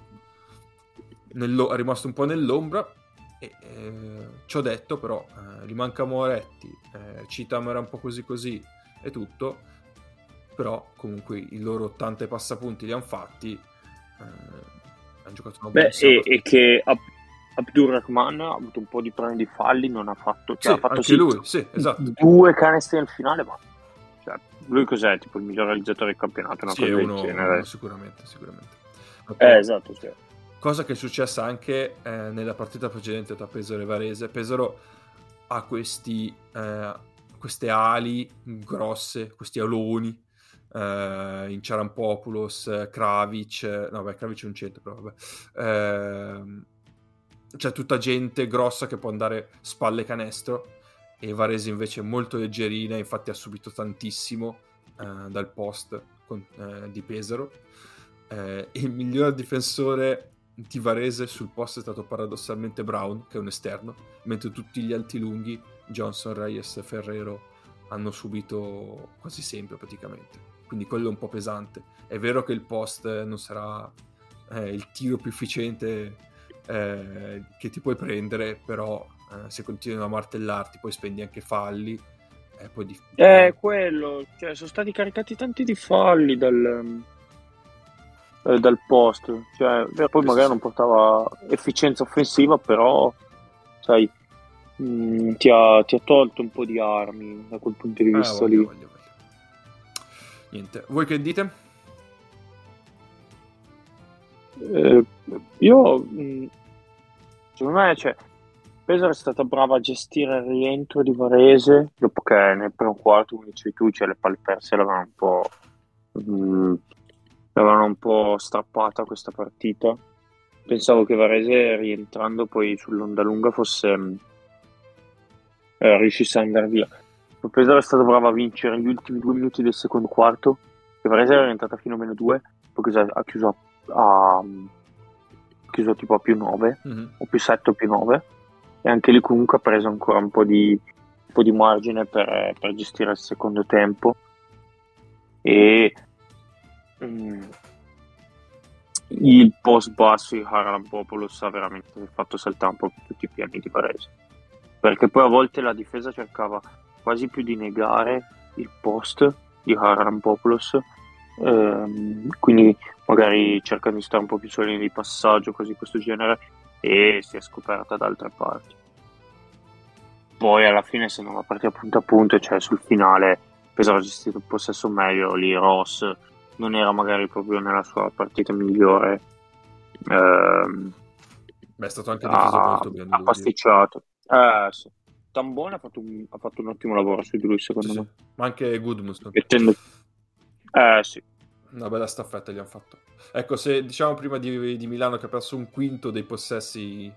Nello, è rimasto un po' nell'ombra. E, eh, ci ho detto però, eh, gli manca Moretti, eh, Citam era un po' così così e tutto, però comunque i loro 80 passapunti li hanno fatti. Eh, hanno giocato una buona Beh, e, e, che Ab- Abdurrahman ha avuto un po' di problemi di falli, non ha fatto, cioè, sì, ha fatto anche sì, lui, sì, esatto. due canestri nel finale, ma cioè, lui cos'è? Tipo il miglior realizzatore del campionato? Una sì, cosa uno, uno, sicuramente, sicuramente. Eh, esatto, sì. Cosa che è successa anche eh, nella partita precedente tra Pesaro e Varese. Pesaro ha questi, eh, queste ali grosse, questi aloni, eh, in Ciarampopoulos, Kravic, no beh Kravic è un centro però vabbè, eh, c'è tutta gente grossa che può andare spalle canestro e Varese invece è molto leggerina, infatti ha subito tantissimo eh, dal post con, eh, di Pesaro. Eh, il miglior difensore di Varese sul post è stato paradossalmente Brown, che è un esterno, mentre tutti gli alti-lunghi, Johnson, Reyes Ferrero, hanno subito quasi sempre praticamente. Quindi quello è un po' pesante. È vero che il post non sarà eh, il tiro più efficiente eh, che ti puoi prendere, però eh, se continuano a martellarti poi spendi anche falli. Eh, poi di... Eh, quello, cioè sono stati caricati tanti di falli dal, eh, dal post, cioè, poi magari non portava efficienza offensiva, però sai, mh, mm, ti, ha, ti, ha, tolto un po' di armi da quel punto di ah, vista voglio, lì. Voglio, voglio. Niente, voi che dite? Eh, io, mm, secondo me, cioè, Pesaro è stata brava a gestire il rientro di Varese dopo che nel primo quarto, come dicevi tu, cioè le palle perse l'avevano un po', mh, mm, l'avevano un po' strappata questa partita. Pensavo che Varese rientrando poi sull'onda lunga fosse mm, eh, riuscisse ad andare via. Pesaro è stata brava a vincere gli ultimi due minuti del secondo quarto, che Varese era rientrata fino a meno due, poi ha chiuso a, a chiuso tipo a più 9 mm-hmm. o più 7 o più 9 e anche lì comunque ha preso ancora un po' di, un po di margine per, per, gestire il secondo tempo. E mm, il post basso di Haralampopoulos ha veramente fatto saltare un po' tutti i piani di Varese. Perché poi a volte la difesa cercava quasi più di negare il post di Haralampopoulos ehm, quindi magari cercando di stare un po' più linee di passaggio così questo genere e si è scoperta da altre parti. Poi alla fine, se non la partita punto a punto, cioè sul finale, Pesaro ha gestito il possesso meglio, lì Ross non era magari proprio nella sua partita migliore. Ehm, Beh, è stato anche difeso ha, molto bene. Ha pasticciato. Eh, sì. Tambone ha fatto, un, ha fatto un ottimo lavoro su di lui, secondo sì, me. Ma anche Goodmus. Tende... Eh, sì. Una bella staffetta gli hanno fatto. Ecco, se diciamo prima di, di Milano che ha perso un quinto dei possessi,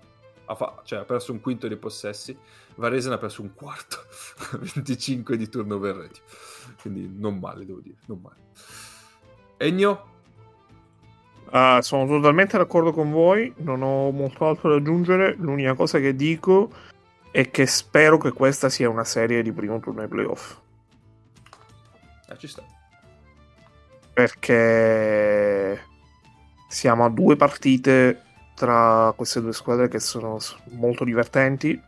ha fa- cioè ha perso un quinto dei possessi, Varese ne ha perso un quarto, [laughs] 25 di turnover rate. Quindi non male, devo dire, non male. Ennio? Uh, sono totalmente d'accordo con voi, non ho molto altro da aggiungere. L'unica cosa che dico è che spero che questa sia una serie di primo turno ai playoff. Eh, ci sta. Perché siamo a due partite tra queste due squadre che sono molto divertenti.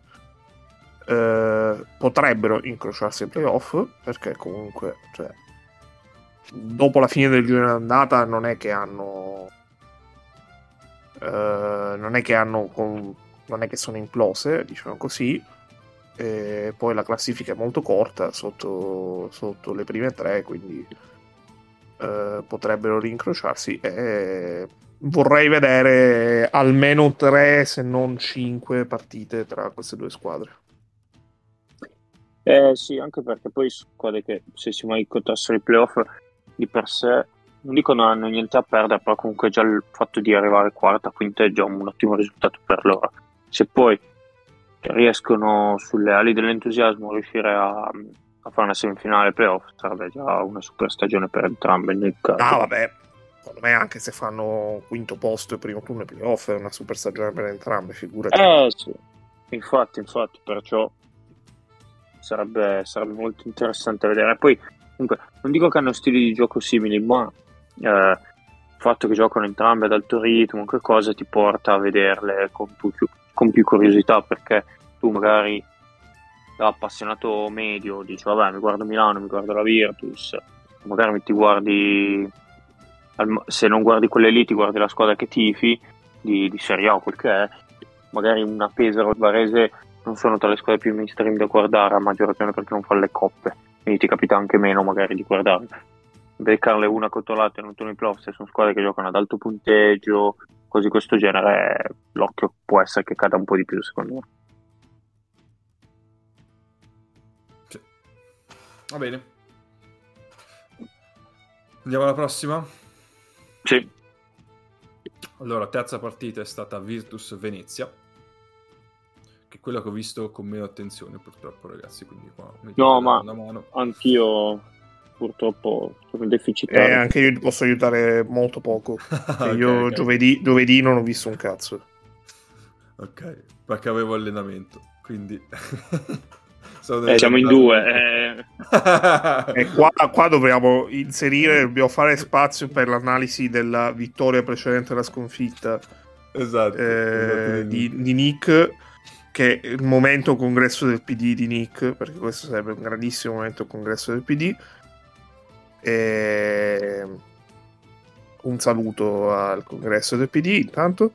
Eh, potrebbero incrociarsi ai playoff perché comunque cioè, dopo la fine del giro d'andata non è che hanno eh, non è che hanno non è che sono implose diciamo così e poi la classifica è molto corta sotto, sotto le prime tre quindi eh, potrebbero rincrociarsi e vorrei vedere almeno tre se non cinque partite tra queste due squadre. Eh sì, anche perché poi squadre che se si mai incontrassero i playoff di per sé non dico non hanno niente a perdere, però comunque già il fatto di arrivare quarta, quinta è già un ottimo risultato per loro. Se poi riescono sulle ali dell'entusiasmo a riuscire a, a fare una semifinale playoff, sarebbe già una super stagione per entrambe nel caso. Ah, vabbè, secondo me anche se fanno quinto posto e primo turno e playoff è una super stagione per entrambe, figurati. Eh sì, infatti, infatti, perciò sarebbe, sarebbe molto interessante vedere. Poi, comunque, non dico che hanno stili di gioco simili, ma eh, il fatto che giocano entrambe ad alto ritmo, che cosa ti porta a vederle con più, con più curiosità, perché tu magari da appassionato medio dici vabbè mi guardo Milano, mi guardo la Virtus, magari ti guardi se non guardi quelle lì ti guardi la squadra che tifi di, di Serie A o quel che è magari una Pesaro o Varese non sono tra le squadre più mainstream da guardare a maggior ragione perché non fanno le coppe quindi ti capita anche meno magari di guardare. Beccarle una contro l'altra in un turno di playoff se sono squadre che giocano ad alto punteggio cose di questo genere l'occhio può essere che cada un po' di più secondo me va bene andiamo alla prossima sì. Allora, terza partita è stata Virtus Venezia, che è quella che ho visto con meno attenzione purtroppo ragazzi, quindi qua mi No, ma mano. anch'io purtroppo sono deficitario. Eh, anche io ti posso aiutare molto poco. [laughs] okay, io okay. Giovedì, giovedì non ho visto un cazzo. Ok, perché avevo allenamento, quindi... [laughs] Eh, siamo in due. Eh. [laughs] e qua, qua, dobbiamo inserire, dobbiamo fare spazio per l'analisi della vittoria precedente alla sconfitta esatto, eh, esatto. Di, di, Nick, che è il momento congresso del PD di Nick, perché questo sarebbe un grandissimo momento congresso del PD. E... Un saluto al congresso del PD intanto,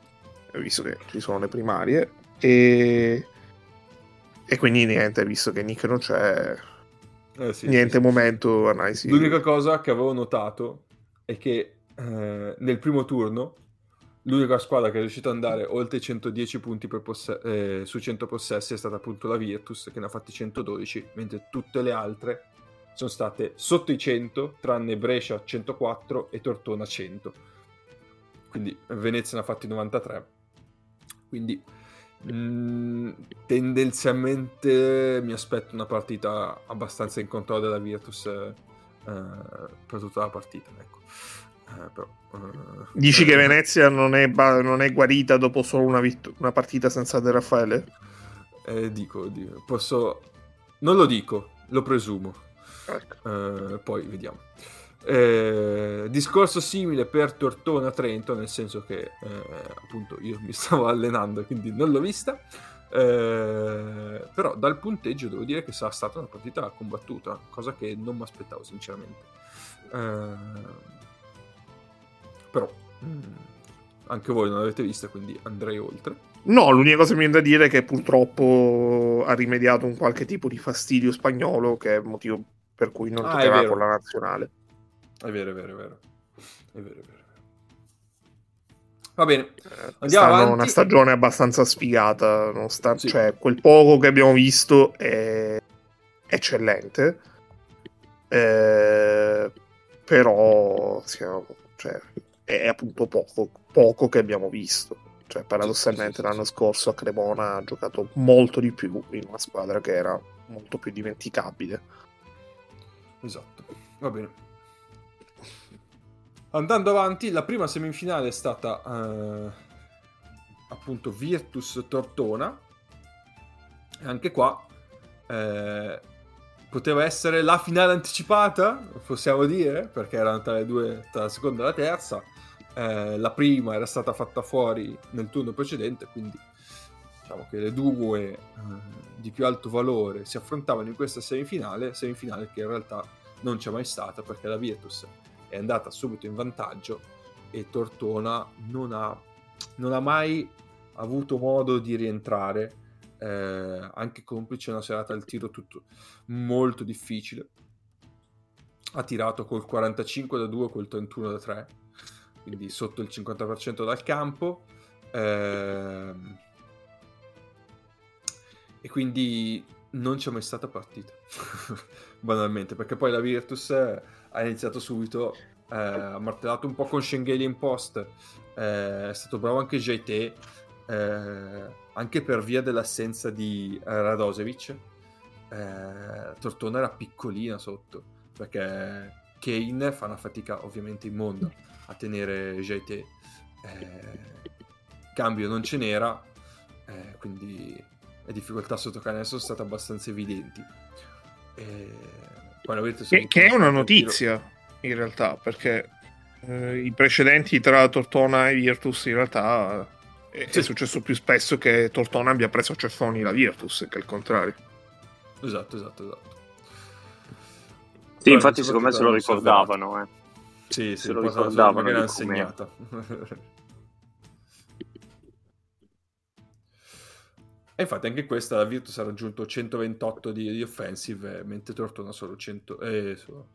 visto che ci sono le primarie. E e quindi niente, visto che Nick non c'è, eh, sì, niente sì, momento analisi. L'unica cosa che avevo notato è che eh, nel primo turno l'unica squadra che è riuscita ad andare oltre i 110 punti posse- eh, su 100 possessi è stata appunto la Virtus che ne ha fatti 112, mentre tutte le altre sono state sotto i 100, tranne Brescia 104 e Tortona 100. Quindi Venezia ne ha fatti 93. Quindi Mm, tendenzialmente mi aspetto una partita abbastanza in controllo della Virtus eh, per tutta la partita. Ecco. Eh, però, eh, Dici che eh, Venezia non è, non è, guarita dopo solo una, vitt- una partita senza De Raffaele? Eh, dico, dico, posso... Non lo dico, lo presumo. Ecco. poi vediamo. Eh, discorso simile per Tortona Trento, nel senso che eh, appunto io mi [laughs] stavo allenando quindi non l'ho vista. Eh, però dal punteggio devo dire che sarà stata una partita combattuta, cosa che non mi aspettavo sinceramente. Eh, però mh, mm, anche voi non l'avete vista, quindi andrei oltre. No, l'unica cosa che mi viene da dire è che purtroppo ha rimediato un qualche tipo di fastidio spagnolo, che è il motivo per cui non ah, giocava con la nazionale. È vero, è vero, è vero. È vero, è vero. Va bene, eh, andiamo avanti. una stagione abbastanza sfigata, nonostante, sì. cioè, quel poco che abbiamo visto è eccellente. Eh, però siamo, cioè, è appunto poco, poco che abbiamo visto. Cioè, paradossalmente, l'anno scorso a Cremona ha giocato molto di più in una squadra che era molto più dimenticabile. Esatto, va bene. Andando avanti, la prima semifinale è stata eh, appunto Virtus Tortona. E anche qua eh, poteva essere la finale anticipata, possiamo dire, perché erano tra le due, tra la seconda e la terza. Eh, la prima era stata fatta fuori nel turno precedente, quindi diciamo che le due eh, di più alto valore si affrontavano in questa semifinale, semifinale che in realtà non c'è mai stata perché la Virtus è andata subito in vantaggio e Tortona non ha, non ha mai avuto modo di rientrare, eh, anche complice una serata al tiro tutto molto difficile. Ha tirato col 45 da 2, col 31 da 3, quindi sotto il 50% dal campo. Eh, e quindi non c'è mai stata partita, [laughs] banalmente, perché poi la Virtus ha iniziato subito, eh, ha martellato un po' con Schengeli in post, eh, è stato bravo anche JT, eh, anche per via dell'assenza di Radosevic, eh, Tortona era piccolina sotto, perché Kane fa una fatica ovviamente immonda a tenere JT. Eh, cambio non ce n'era, eh, quindi le difficoltà sotto canestro sono state abbastanza evidenti. E... Che, che, è una notizia in realtà, perché eh, i precedenti tra Tortona e Virtus in realtà è, sì. è, successo più spesso che Tortona abbia preso a ceffoni la Virtus che il contrario. Esatto, esatto, esatto. Sì, Però infatti secondo me se lo ricordavano. Eh. Sì, se lo ricordavano. Magari l'hanno [laughs] E infatti anche questa la Virtus ha raggiunto 128 di, di offensive, mentre Tortona solo, 100, eh, solo,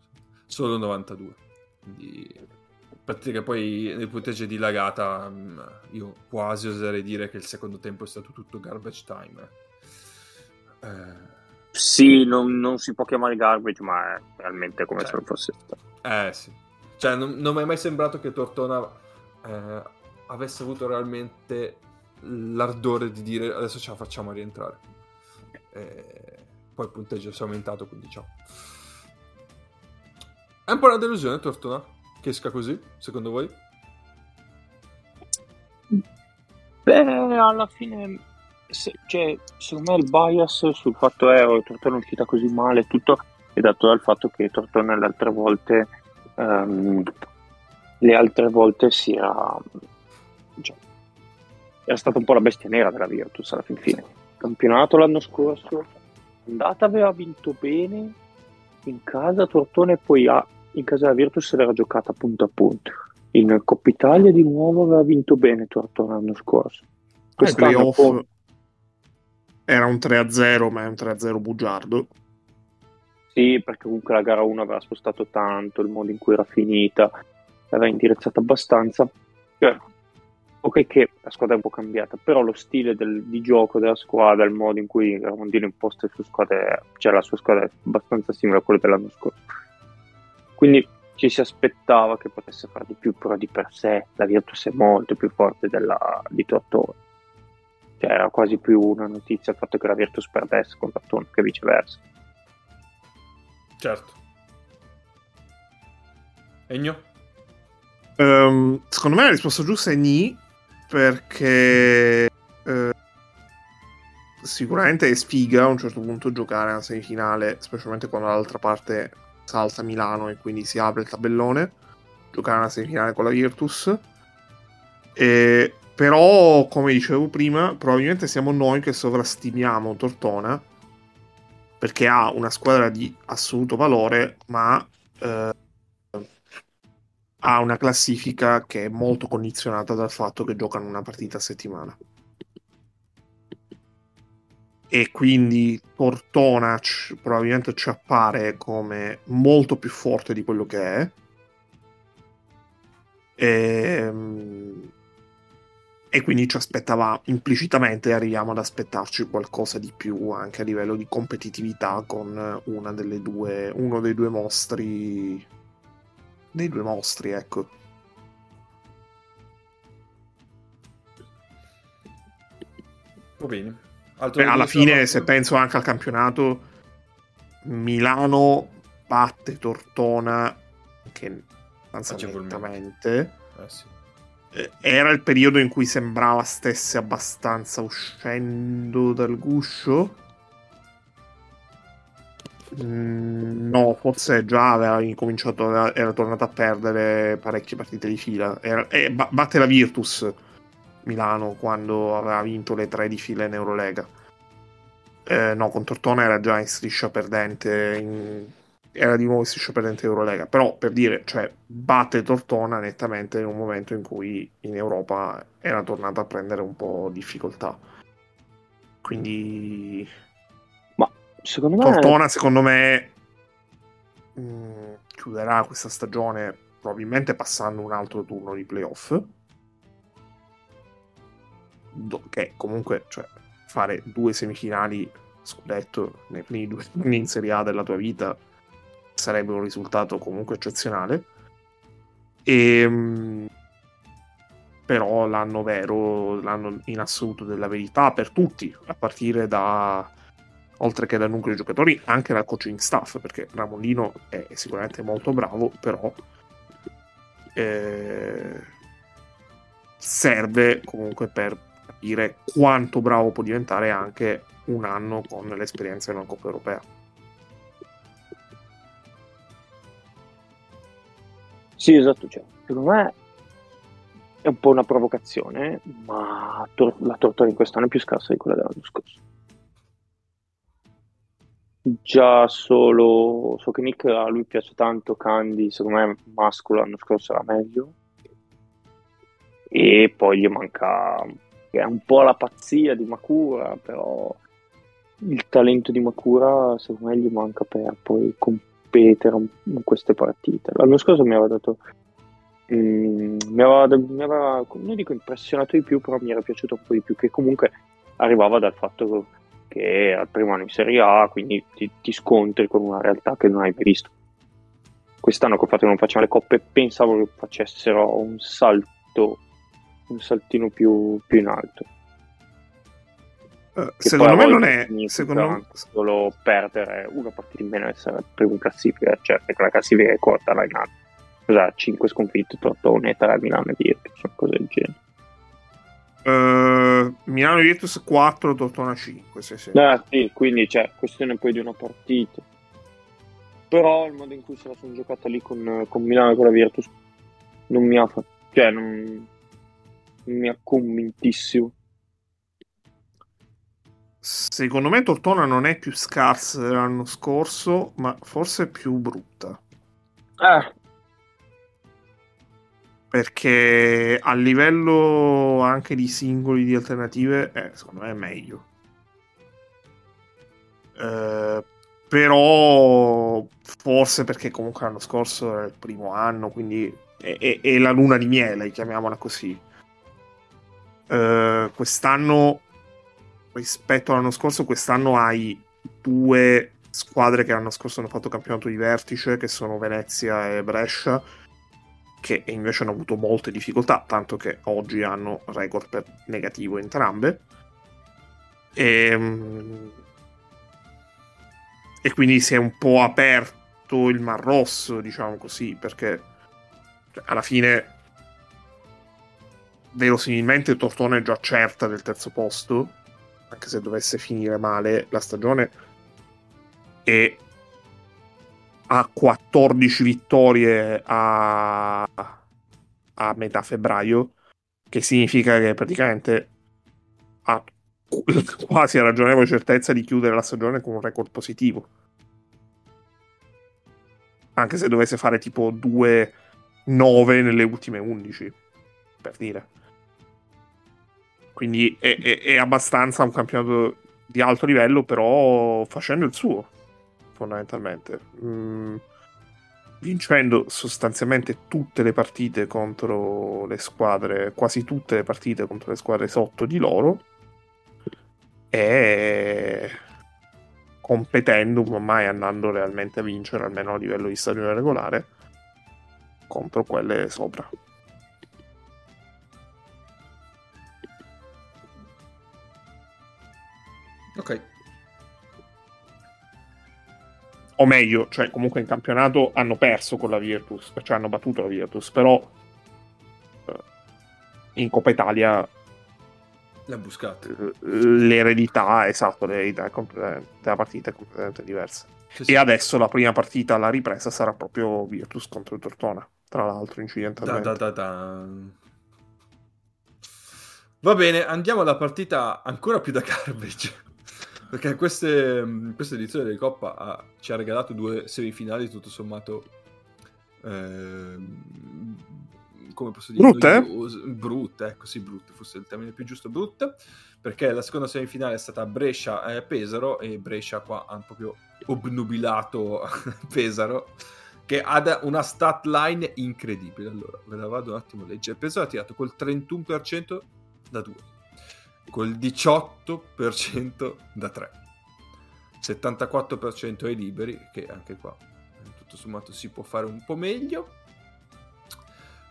solo 92. Quindi pratica poi nel punteggio di lagata mm, io quasi oserei dire che il secondo tempo è stato tutto garbage time. Eh. Sì, non, non, si può chiamare garbage, ma è realmente come cioè, se lo fosse stato. Eh sì. Cioè, non, non mi è mai sembrato che Tortona eh, avesse avuto realmente l'ardore di dire adesso ce la facciamo rientrare. E poi il punteggio si è aumentato, quindi ciao. È un po' una delusione, Tortona, che esca così, secondo voi? Beh, alla fine, se, cioè, secondo me il bias sul fatto che oh, Tortona è uscita così male, tutto è dato dal fatto che Tortona le altre volte, um, le altre volte si era, cioè, era stata un po' la bestia nera della Virtus alla fin fine. Campionato l'anno scorso, andata aveva vinto bene, in casa Tortone poi ha, in casa della Virtus l'era giocata punto a punto. In Coppa Italia di nuovo aveva vinto bene Tortone l'anno scorso. Quest'anno poi... era un 3-0, ma è un 3-0 bugiardo. Sì, perché comunque la gara 1 aveva spostato tanto, il modo in cui era finita, l'aveva indirizzata abbastanza. Ok che la squadra è un po' cambiata, però lo stile del, di gioco della squadra, il modo in cui Ramondino imposta le sue squadre, cioè la sua squadra è abbastanza simile a quello dell'anno scorso. Quindi ci si aspettava che potesse fare di più, però di per sé la Virtus è molto più forte della, di Tortone. Cioè era quasi più una notizia il fatto che la Virtus perdesse con Tortone che viceversa. Certo. Egno? Um, secondo me la risposta giusta è ni, perché eh, sicuramente è sfiga a un certo punto giocare una semifinale, specialmente quando dall'altra parte salta Milano e quindi si apre il tabellone, giocare una semifinale con la Virtus. E, però, come dicevo prima, probabilmente siamo noi che sovrastimiamo Tortona perché ha una squadra di assoluto valore, ma eh, ha una classifica che è molto condizionata dal fatto che giocano una partita a settimana. E quindi Tortona c- probabilmente ci appare come molto più forte di quello che è. E, ehm, e quindi ci aspettava implicitamente arriviamo ad aspettarci qualcosa di più anche a livello di competitività con delle due, uno dei due mostri dei due mostri, ecco. Va bene. Beh, alla fine, se penso anche al campionato, Milano batte Tortona che nettamente. Eh, sì. Eh, era il periodo in cui sembrava stesse abbastanza uscendo dal guscio Mm, no, forse già aveva incominciato, era, tornato a perdere parecchie partite di fila. Era, eh, batte la Virtus Milano quando aveva vinto le tre di fila in Eurolega. Eh, no, con Tortona era già in striscia perdente, in... era di nuovo in striscia perdente in Eurolega. Però per dire, cioè, batte Tortona nettamente in un momento in cui in Europa era tornata a prendere un po' difficoltà. Quindi Secondo me... Tortona, secondo me, mh, mm, chiuderà questa stagione probabilmente passando un altro turno di playoff. Che comunque, cioè, fare due semifinali scudetto nei primi due anni in Serie A della tua vita sarebbe un risultato comunque eccezionale. E, ehm, però l'anno vero, l'anno in assoluto della verità per tutti, a partire da oltre che dal nucleo di giocatori, anche dal coaching staff, perché Ramondino è sicuramente molto bravo, però eh, serve comunque per capire quanto bravo può diventare anche un anno con l'esperienza in una Coppa Europea. Sì, esatto, cioè, secondo me è un po' una provocazione, ma la tortura in quest'anno è più scarsa di quella dell'anno scorso già solo so che Nick a lui piace tanto Candy secondo me mascolo l'anno scorso era meglio. E poi gli manca è un po' la pazzia di Makura però il talento di Makura secondo me gli manca per poi competere in queste partite. L'anno scorso mi aveva dato mm, mi, aveva, mi aveva non dico impressionato di più però mi era piaciuto un po' di più che comunque arrivava dal fatto che che è al primo anno in Serie A, quindi ti, ti scontri con una realtà che non hai mai visto. Quest'anno che ho fatto che non facciamo le coppe, pensavo che facessero un salto, un saltino più, più in alto. Uh, secondo me non è secondo solo perdere una partita in meno e essere primo in classifica, cioè perché la classifica è corta là in alto. Cos'ha? 5 sconfitte, Tortone, 3 Milano e Virtus, cose del genere. Uh, Milano Virtus 4, Tortona 5. Sì, sì. Eh, sì, quindi c'è questione poi di una partita. Però il modo in cui se la sono giocata lì con, con Milano e con la Virtus non mi ha fatto, cioè non, non mi ha convintissimo. Secondo me Tortona non è più scarsa dell'anno scorso, ma forse più brutta. Eh, perché a livello anche di singoli di alternative eh, secondo me è meglio. Eh, però forse perché comunque l'anno scorso era il primo anno quindi è, è, è la luna di miele chiamiamola così. Eh, quest'anno rispetto all'anno scorso quest'anno hai due squadre che l'anno scorso hanno fatto campionato di vertice che sono Venezia e Brescia che invece hanno avuto molte difficoltà, tanto che oggi hanno record per negativo entrambe. E, ehm, e quindi si è un po' aperto il Mar Rosso, diciamo così, perché cioè, alla fine verosimilmente Tortone è già certa del terzo posto, anche se dovesse finire male la stagione, e ha 14 vittorie a, a metà febbraio, che significa che praticamente ha [laughs] quasi a ragionevole certezza di chiudere la stagione con un record positivo. Anche se dovesse fare tipo 2-9 nelle ultime 11, per dire. Quindi è, è, è abbastanza un campionato di alto livello, però facendo il suo fondamentalmente. Mm, vincendo sostanzialmente tutte le partite contro le squadre, quasi tutte le partite contro le squadre sotto di loro e competendo, ormai andando realmente a vincere, almeno a livello di stagione regolare, contro quelle sopra. Ok, o meglio, cioè comunque in campionato hanno perso con la Virtus, cioè hanno battuto la Virtus, però eh, in Coppa Italia l'ha buscata. L'eredità, esatto, l'eredità della partita è completamente diversa. Sì, sì. E adesso la prima partita alla ripresa sarà proprio Virtus contro il Tortona, tra l'altro incidentalmente. Da, da, da, Va bene, andiamo alla partita ancora più da garbage. Perché queste, mm, questa edizione di Coppa ha, ci ha regalato due semifinali tutto sommato... Eh, come posso dire? Brutte? Brutte, ecco sì, brutte, forse il termine più giusto, brutte. Perché la seconda semifinale è stata Brescia-Pesaro e Brescia qua ha proprio obnubilato [laughs] Pesaro che ha una stat line incredibile. Allora, ve la vado un attimo a leggere. Pesaro ha tirato col 31% da 2 col 18% da 3. 74% ai liberi, che anche qua tutto sommato si può fare un po' meglio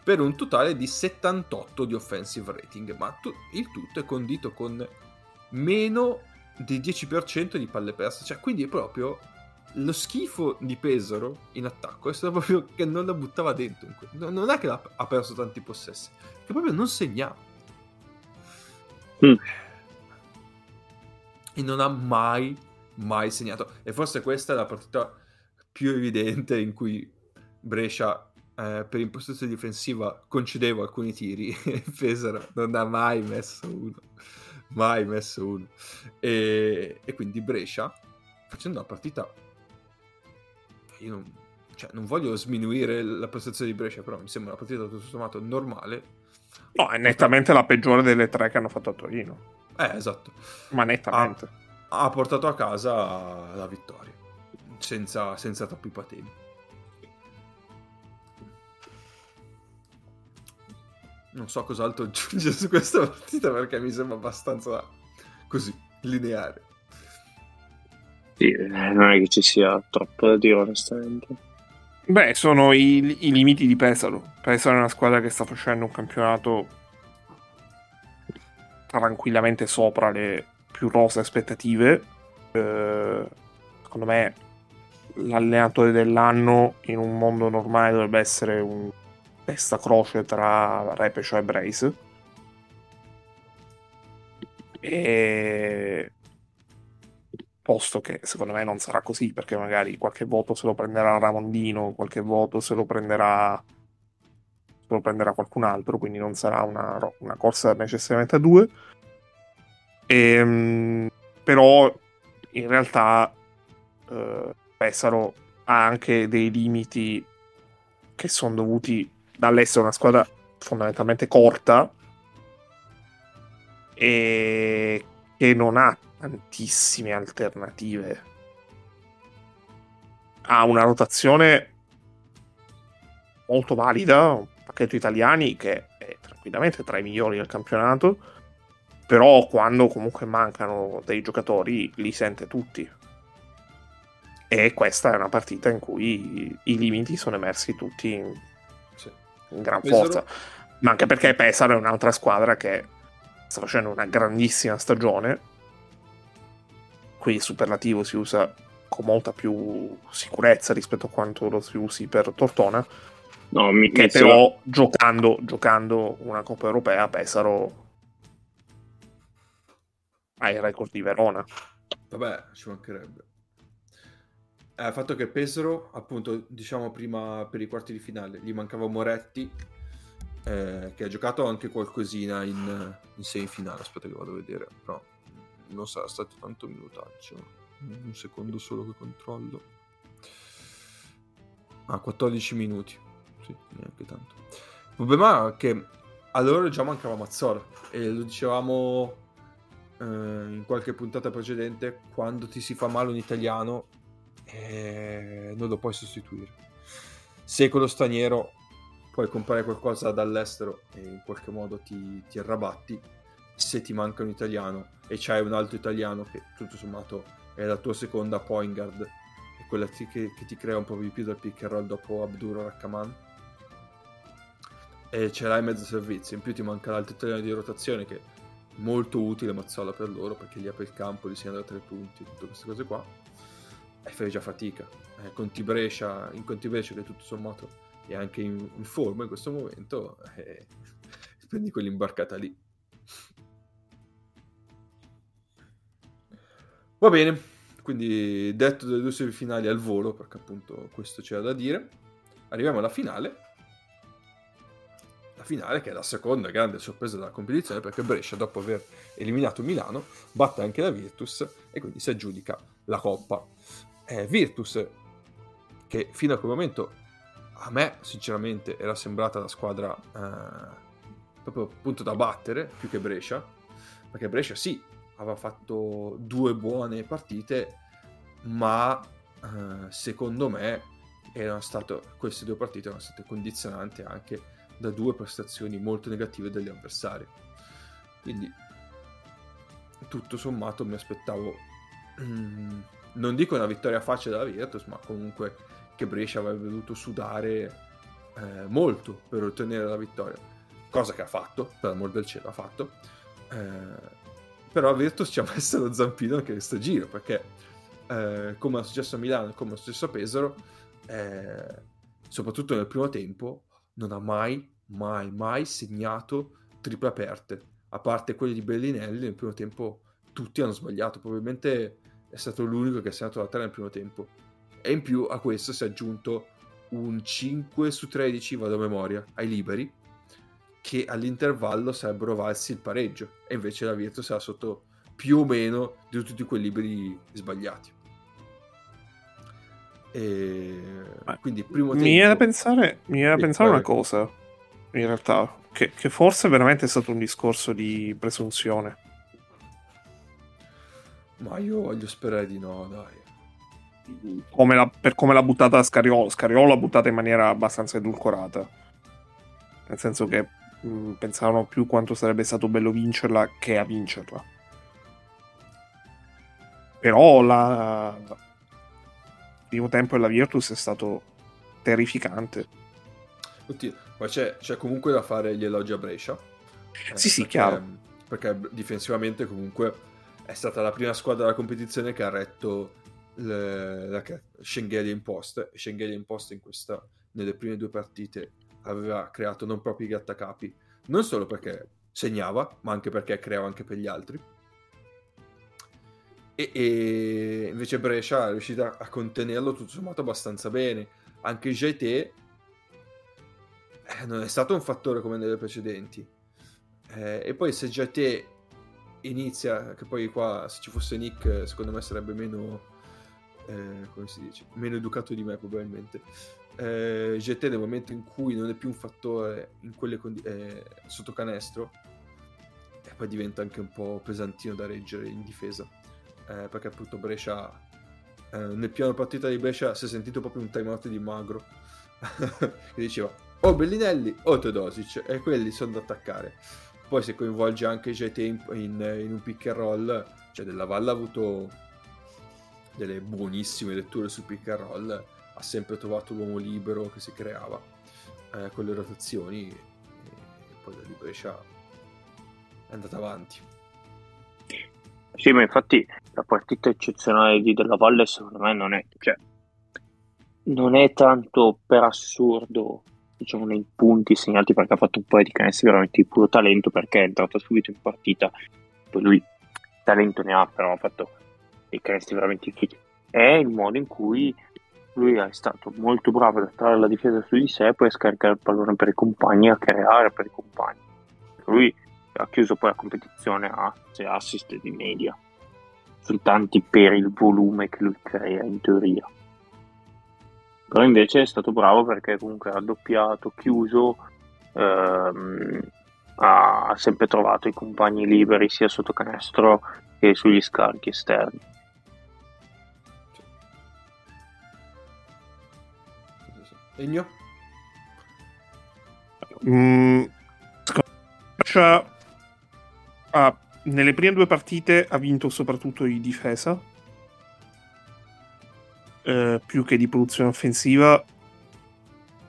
per un totale di 78 di offensive rating, ma tu- il tutto è condito con meno di 10% di palle perse, cioè quindi è proprio lo schifo di Pesaro in attacco è stato proprio che non la buttava dentro. Non è che ha perso tanti possessi, che proprio non segnava. Mm. E non ha mai, mai segnato. E forse questa è la partita più evidente in cui Brescia eh, per impostazione difensiva concedeva alcuni tiri [laughs] e Pesaro non ha mai messo uno. Mai messo uno. E, e quindi Brescia, facendo una partita io non, cioè, non voglio sminuire la prestazione di Brescia, però mi sembra una partita tutto sommato normale. No, è nettamente la peggiore delle tre che hanno fatto a Torino. Eh, esatto. Ma nettamente. Ha, ha portato a casa la vittoria, senza, senza troppi patemi. Non so cos'altro aggiungere su questa partita perché mi sembra abbastanza così, lineare. Sì, non è che ci sia troppo da dire onestamente. Beh, sono i, i limiti di Pesaro. Pesaro è una squadra che sta facendo un campionato tranquillamente sopra le più rose aspettative. Eh, secondo me l'allenatore dell'anno in un mondo normale dovrebbe essere un testa croce tra Repecio e Brace. E posto che secondo me non sarà così perché magari qualche voto se lo prenderà Ramondino, qualche voto se lo prenderà, se lo prenderà qualcun altro, quindi non sarà una, una corsa necessariamente a due. E, ehm, però in realtà eh, Pesaro ha anche dei limiti che sono dovuti dall'essere una squadra fondamentalmente corta e che non ha tantissime alternative. Ha una rotazione molto valida, un pacchetto italiani che è tranquillamente tra i migliori del campionato, però quando comunque mancano dei giocatori li sente tutti. E questa è una partita in cui i limiti sono emersi tutti in, sì. in gran Pesaro... forza. Ma anche perché Pesaro è un'altra squadra che sta facendo una grandissima stagione qui il superlativo si usa con molta più sicurezza rispetto a quanto lo si usi per Tortona. No, mi, che mi però so... giocando, giocando una Coppa Europea Pesaro ha il record di Verona. Vabbè, ci mancherebbe. Eh, il fatto che Pesaro, appunto, diciamo prima per i quarti di finale, gli mancava Moretti, eh, che ha giocato anche qualcosina in, in semifinale. Aspetta che vado a vedere, però non sarà stato tanto minutaggio. Un secondo solo che controllo. Ah, 14 minuti. Sì, neanche tanto. Il problema è che a loro già mancava Mazzola e lo dicevamo eh, in qualche puntata precedente, quando ti si fa male un italiano eh, non lo puoi sostituire. Se con lo straniero puoi comprare qualcosa dall'estero e in qualche modo ti, ti arrabatti, se ti manca un italiano e c'hai un altro italiano che tutto sommato è la tua seconda point guard e quella che, che ti crea un po' di più dal pick and roll dopo Abdur Rackaman e ce l'hai mezzo servizio. In più ti manca l'altro italiano di rotazione che è molto utile Mazzola per loro perché gli apre il campo, gli segna da tre punti tutte queste cose qua e fai già fatica. Eh, Conti Brescia in Conti Brescia che tutto sommato è anche in, in forma in questo momento eh, [laughs] prendi quell'imbarcata lì Va bene, quindi detto delle due semifinali al volo, perché appunto questo c'era da dire, arriviamo alla finale. La finale che è la seconda grande sorpresa della competizione perché Brescia dopo aver eliminato Milano batte anche la Virtus e quindi si aggiudica la coppa. Eh, Virtus che fino a quel momento a me sinceramente era sembrata la squadra eh, proprio appunto da battere più che Brescia perché Brescia sì aveva fatto due buone partite, ma eh, secondo me state, queste due partite erano state condizionate anche da due prestazioni molto negative degli avversari. Quindi tutto sommato mi aspettavo, mm, non dico una vittoria facile della Virtus, ma comunque che Brescia avrebbe dovuto sudare eh, molto per ottenere la vittoria, cosa che ha fatto, per amor del cielo ha fatto, eh, però Virtus ci ha messo lo zampino anche questo giro, perché eh, come è successo a Milano e come è successo a Pesaro, eh, soprattutto nel primo tempo, non ha mai, mai, mai segnato triple aperte, a parte quelli di Bellinelli, nel primo tempo tutti hanno sbagliato, probabilmente è stato l'unico che ha segnato la 3 nel primo tempo. E in più a questo si è aggiunto un 5 su 13, vado a memoria, ai liberi, che all'intervallo sarebbero valsi il pareggio, e invece la Virtus era sotto più o meno di tutti quei liberi sbagliati. E quindi primo tempo... Mi viene da pensare, da pensare una cosa, in realtà, che, che forse veramente è stato un discorso di presunzione. Ma io voglio sperare di no, dai. Come la, per come l'ha buttata Scariolo. Scariolo l'ha buttata in maniera abbastanza edulcorata. Nel senso che mh, mm, pensavano più quanto sarebbe stato bello vincerla che a vincerla. Però la... il primo tempo della Virtus è stato terrificante. Oddio, ma c'è, c'è, comunque da fare gli elogi a Brescia. Eh, sì, sì, perché, chiaro. Perché difensivamente comunque è stata la prima squadra della competizione che ha retto le, la Schengelia Impost. Schengelia Impost in questa, nelle prime due partite aveva creato non proprio i grattacapi, non solo perché segnava, ma anche perché creava anche per gli altri. E, e invece Brescia è riuscita a contenerlo tutto sommato abbastanza bene. Anche GT eh, non è stato un fattore come nelle precedenti. Eh, e poi se GT inizia, che poi qua se ci fosse Nick secondo me sarebbe meno... Eh, come si dice? Meno educato di me probabilmente eh, GT nel momento in cui non è più un fattore in quelle condi- eh, sotto canestro e poi diventa anche un po' pesantino da reggere in difesa. Eh, perché appunto Brescia eh, nel piano partita di Brescia si è sentito proprio un time out di Magro [laughs] che diceva o Bellinelli o Teodosic e quelli sono da attaccare. Poi se coinvolge anche GT in, in, in un pick and roll cioè Della Valle ha avuto delle buonissime letture sul pick and roll ha sempre trovato l'uomo libero che si creava eh, con le rotazioni e, poi da lì Brescia è andata avanti. Sì, ma infatti la partita eccezionale di Della Valle secondo me non è, cioè, non è tanto per assurdo diciamo nei punti segnati perché ha fatto un po' di canestri veramente di puro talento perché è entrato subito in partita poi lui talento ne ha però ha fatto dei canestri veramente difficili è il modo in cui lui è stato molto bravo ad attrarre la difesa su di sé e poi a scaricare il pallone per i compagni, a creare per i compagni. Lui ha chiuso poi la competizione a 6 assist di media, soltanto per il volume che lui crea in teoria. Però invece è stato bravo perché comunque ha doppiato, chiuso, ehm, ha sempre trovato i compagni liberi sia sotto canestro che sugli scarichi esterni. Egno? Mm, Brescia ah, nelle prime due partite ha vinto soprattutto di difesa eh, più che di produzione offensiva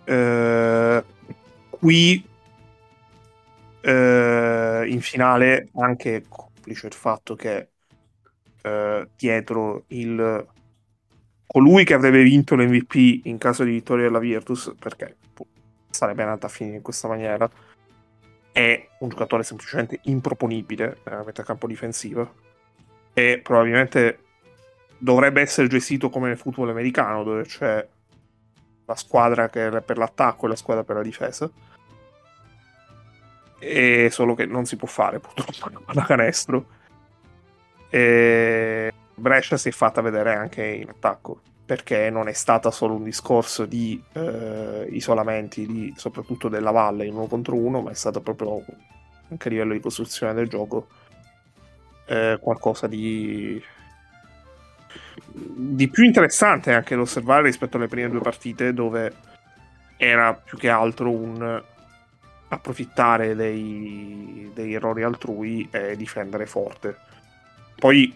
eh, qui eh, in finale anche complice il fatto che eh, dietro il colui che avrebbe vinto l'MVP in caso di vittoria della Virtus, perché sarebbe andata a finire in questa maniera, è un giocatore semplicemente improponibile nella metacampo difensiva e probabilmente dovrebbe essere gestito come nel football americano, dove c'è la squadra che è per l'attacco e la squadra per la difesa. E solo che non si può fare purtroppo [laughs] da canestro. E Brescia si è fatta vedere anche in attacco perché non è stata solo un discorso di eh, isolamenti, di, soprattutto della valle in uno contro uno, ma è stato proprio anche a livello di costruzione del gioco eh, qualcosa di, di più interessante anche da osservare rispetto alle prime due partite dove era più che altro un approfittare dei, degli errori altrui e difendere forte. Poi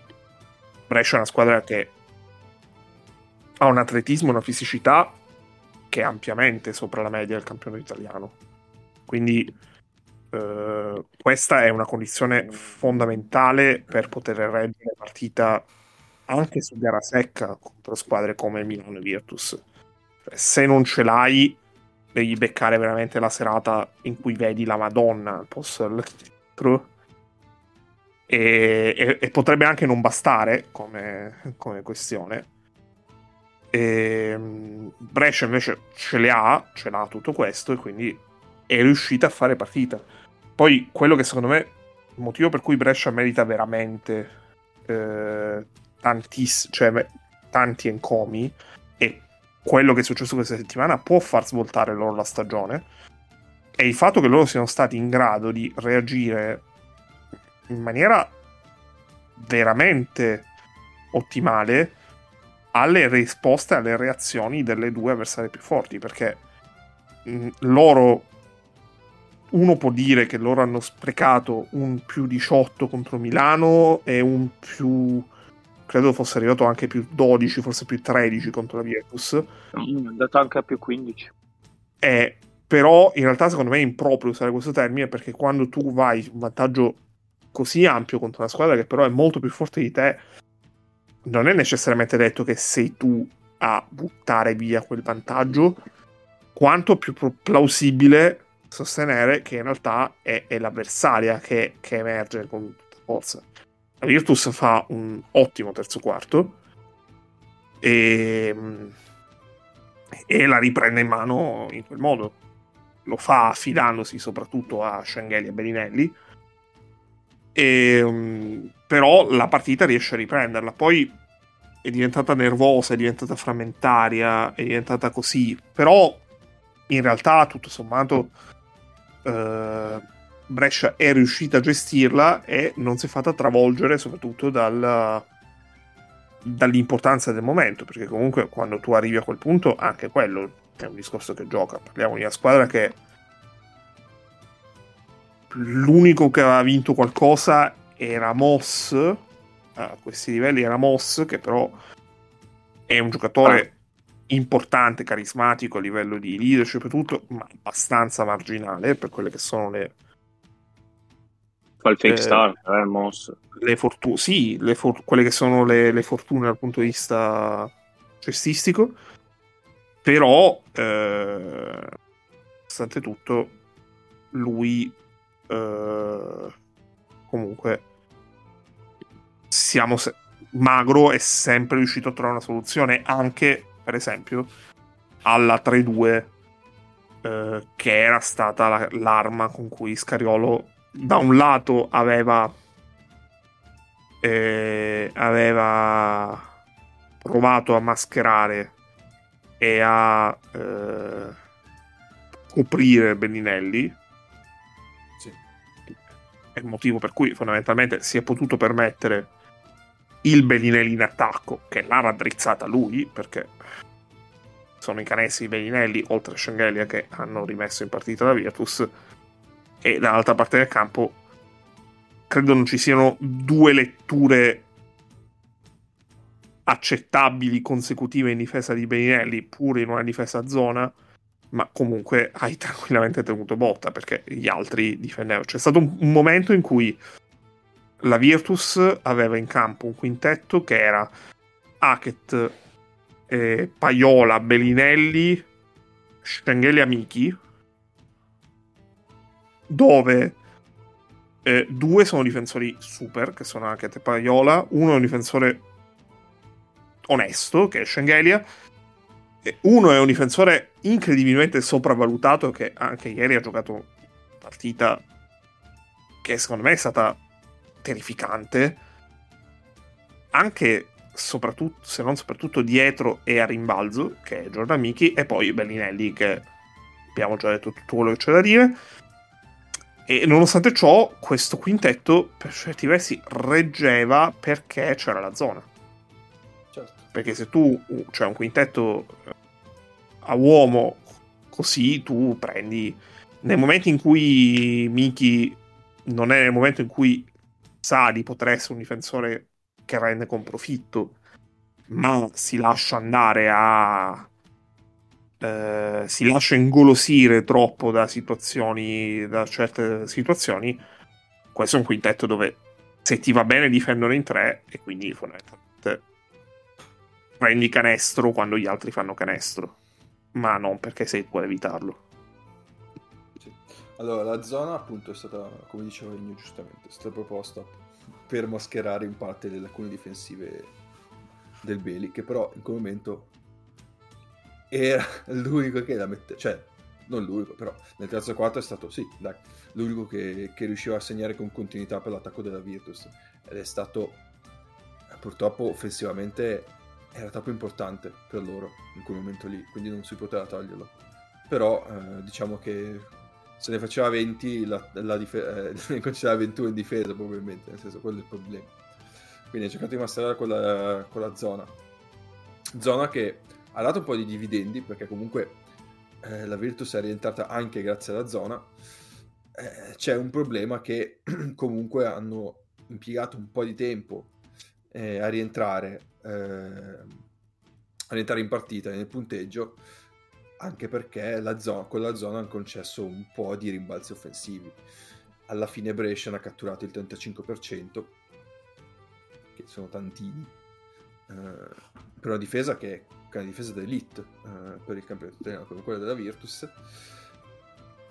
Brescia è una squadra che ha un atletismo, una fisicità anche ampiamente sopra la media del campione italiano. Quindi eh, questa è una condizione fondamentale per poter reggere la partita anche su gara secca contro squadre come Milano e Virtus. Cioè, se non ce l'hai, devi beccare veramente la serata in cui vedi la Madonna al posto dell'arbitro. E, e, e, potrebbe anche non bastare come, come questione. E, ehm, Brescia invece ce le ha, ce l'ha tutto questo e quindi è riuscita a fare partita. Poi quello che secondo me il motivo per cui Brescia merita veramente eh, tantiss- cioè, tanti encomi e quello che è successo questa settimana può far svoltare loro la stagione è il fatto che loro siano stati in grado di reagire in maniera veramente ottimale alle risposte, alle reazioni delle due avversarie più forti, perché mh, loro uno può dire che loro hanno sprecato un più 18 contro Milano e un più credo fosse arrivato anche più 12, forse più 13 contro la Virtus. Mm, è andato anche a più 15. Eh, però in realtà secondo me è improprio usare questo termine perché quando tu vai un vantaggio così ampio contro una squadra che però è molto più forte di te, non è necessariamente detto che sei tu a buttare via quel vantaggio, quanto più plausibile sostenere che in realtà è, è l'avversaria che, che emerge con tutta forza. La Virtus fa un ottimo terzo quarto e, e la riprende in mano in quel modo. Lo fa affidandosi soprattutto a Schengeli e Beninelli. E, però la partita riesce a riprenderla. Poi è diventata nervosa, è diventata frammentaria, è diventata così. Però in realtà, tutto sommato, eh, Brescia è riuscita a gestirla e non si è fatta travolgere soprattutto dal, dall'importanza del momento, perché comunque quando tu arrivi a quel punto anche quello è un discorso che gioca. Parliamo di una squadra che l'unico che aveva vinto qualcosa era Moss, a questi livelli era Moss, che però è un giocatore importante, carismatico a livello di leadership e tutto, ma abbastanza marginale per quelle che sono le Fa il fake eh, star, eh, Moss. Le fortune, sì, le for- quelle che sono le, le, fortune dal punto di vista cestistico. Però, eh, nonostante tutto, lui eh, comunque siamo se- magro è sempre riuscito a trovare una soluzione anche, per esempio, alla 3-2 eh, che era stata la- l'arma con cui Scariolo da un lato aveva eh, aveva provato a mascherare e a eh, coprire Bellinelli sì. È il motivo per cui fondamentalmente si è potuto permettere il Bellinelli in attacco che l'ha raddrizzata lui perché sono i canesi Bellinelli oltre a Schengelia che hanno rimesso in partita la Virtus. E dall'altra parte del campo credo non ci siano due letture accettabili consecutive in difesa di Beninelli pure in una difesa a zona ma comunque hai [laughs] tranquillamente tenuto botta perché gli altri difendevano. C'è stato un, un momento in cui la Virtus aveva in campo un quintetto che era Hackett, eh, Paiola, Bellinelli, Schengeli Amici dove eh, due sono difensori super, che sono anche Tepaiola, uno è un difensore onesto, che è Schengelia, e uno è un difensore incredibilmente sopravvalutato, che anche ieri ha giocato una partita che secondo me è stata terrificante, anche soprattutto, se non soprattutto dietro e a rimbalzo, che è Jordan Miki, e poi Bellinelli, che abbiamo già detto tutto quello che c'è da dire. E nonostante ciò, questo quintetto per certi versi reggeva perché c'era la zona. Perché se tu cioè un quintetto eh, a uomo così, tu prendi. Nel momento in cui Miki non è nel momento in cui sa di essere un difensore che rende con profitto, ma si lascia andare a eh, si lascia ingolosire troppo da situazioni, da certe situazioni, questo è un quintetto dove se ti va bene difendono in tre e quindi fondamentalmente prendi canestro quando gli altri fanno canestro, ma non perché sei può evitarlo. Allora, la zona appunto è stata, come diceva Egno giustamente, è stata proposta per mascherare in parte le lacune difensive del Beli, che però in quel momento era l'unico che la mette, cioè non l'unico, però nel terzo quarto è stato sì, dai, l'unico che, che, riusciva a segnare con continuità per l'attacco della Virtus. Ed è stato purtroppo offensivamente era troppo importante per loro in quel momento lì, quindi non si poteva toglierlo. Però eh, diciamo che se ne faceva 20 la, la dif- eh, [laughs] ne concedeva 21 in difesa probabilmente, nel senso quello è il problema. Quindi ha cercato di masterare con la, con la zona. Zona che ha dato un po' di dividendi perché comunque eh, la Virtus è rientrata anche grazie alla zona. Eh, c'è un problema che [clears throat] comunque hanno impiegato un po' di tempo eh, a rientrare eh, a rientrare in partita nel punteggio anche perché la zona, con la zona hanno concesso un po' di rimbalzi offensivi. Alla fine Brescia ha catturato il 35% che sono tantini eh, per una difesa che è una difesa d'elite eh, per il campionato italiano come quella della Virtus.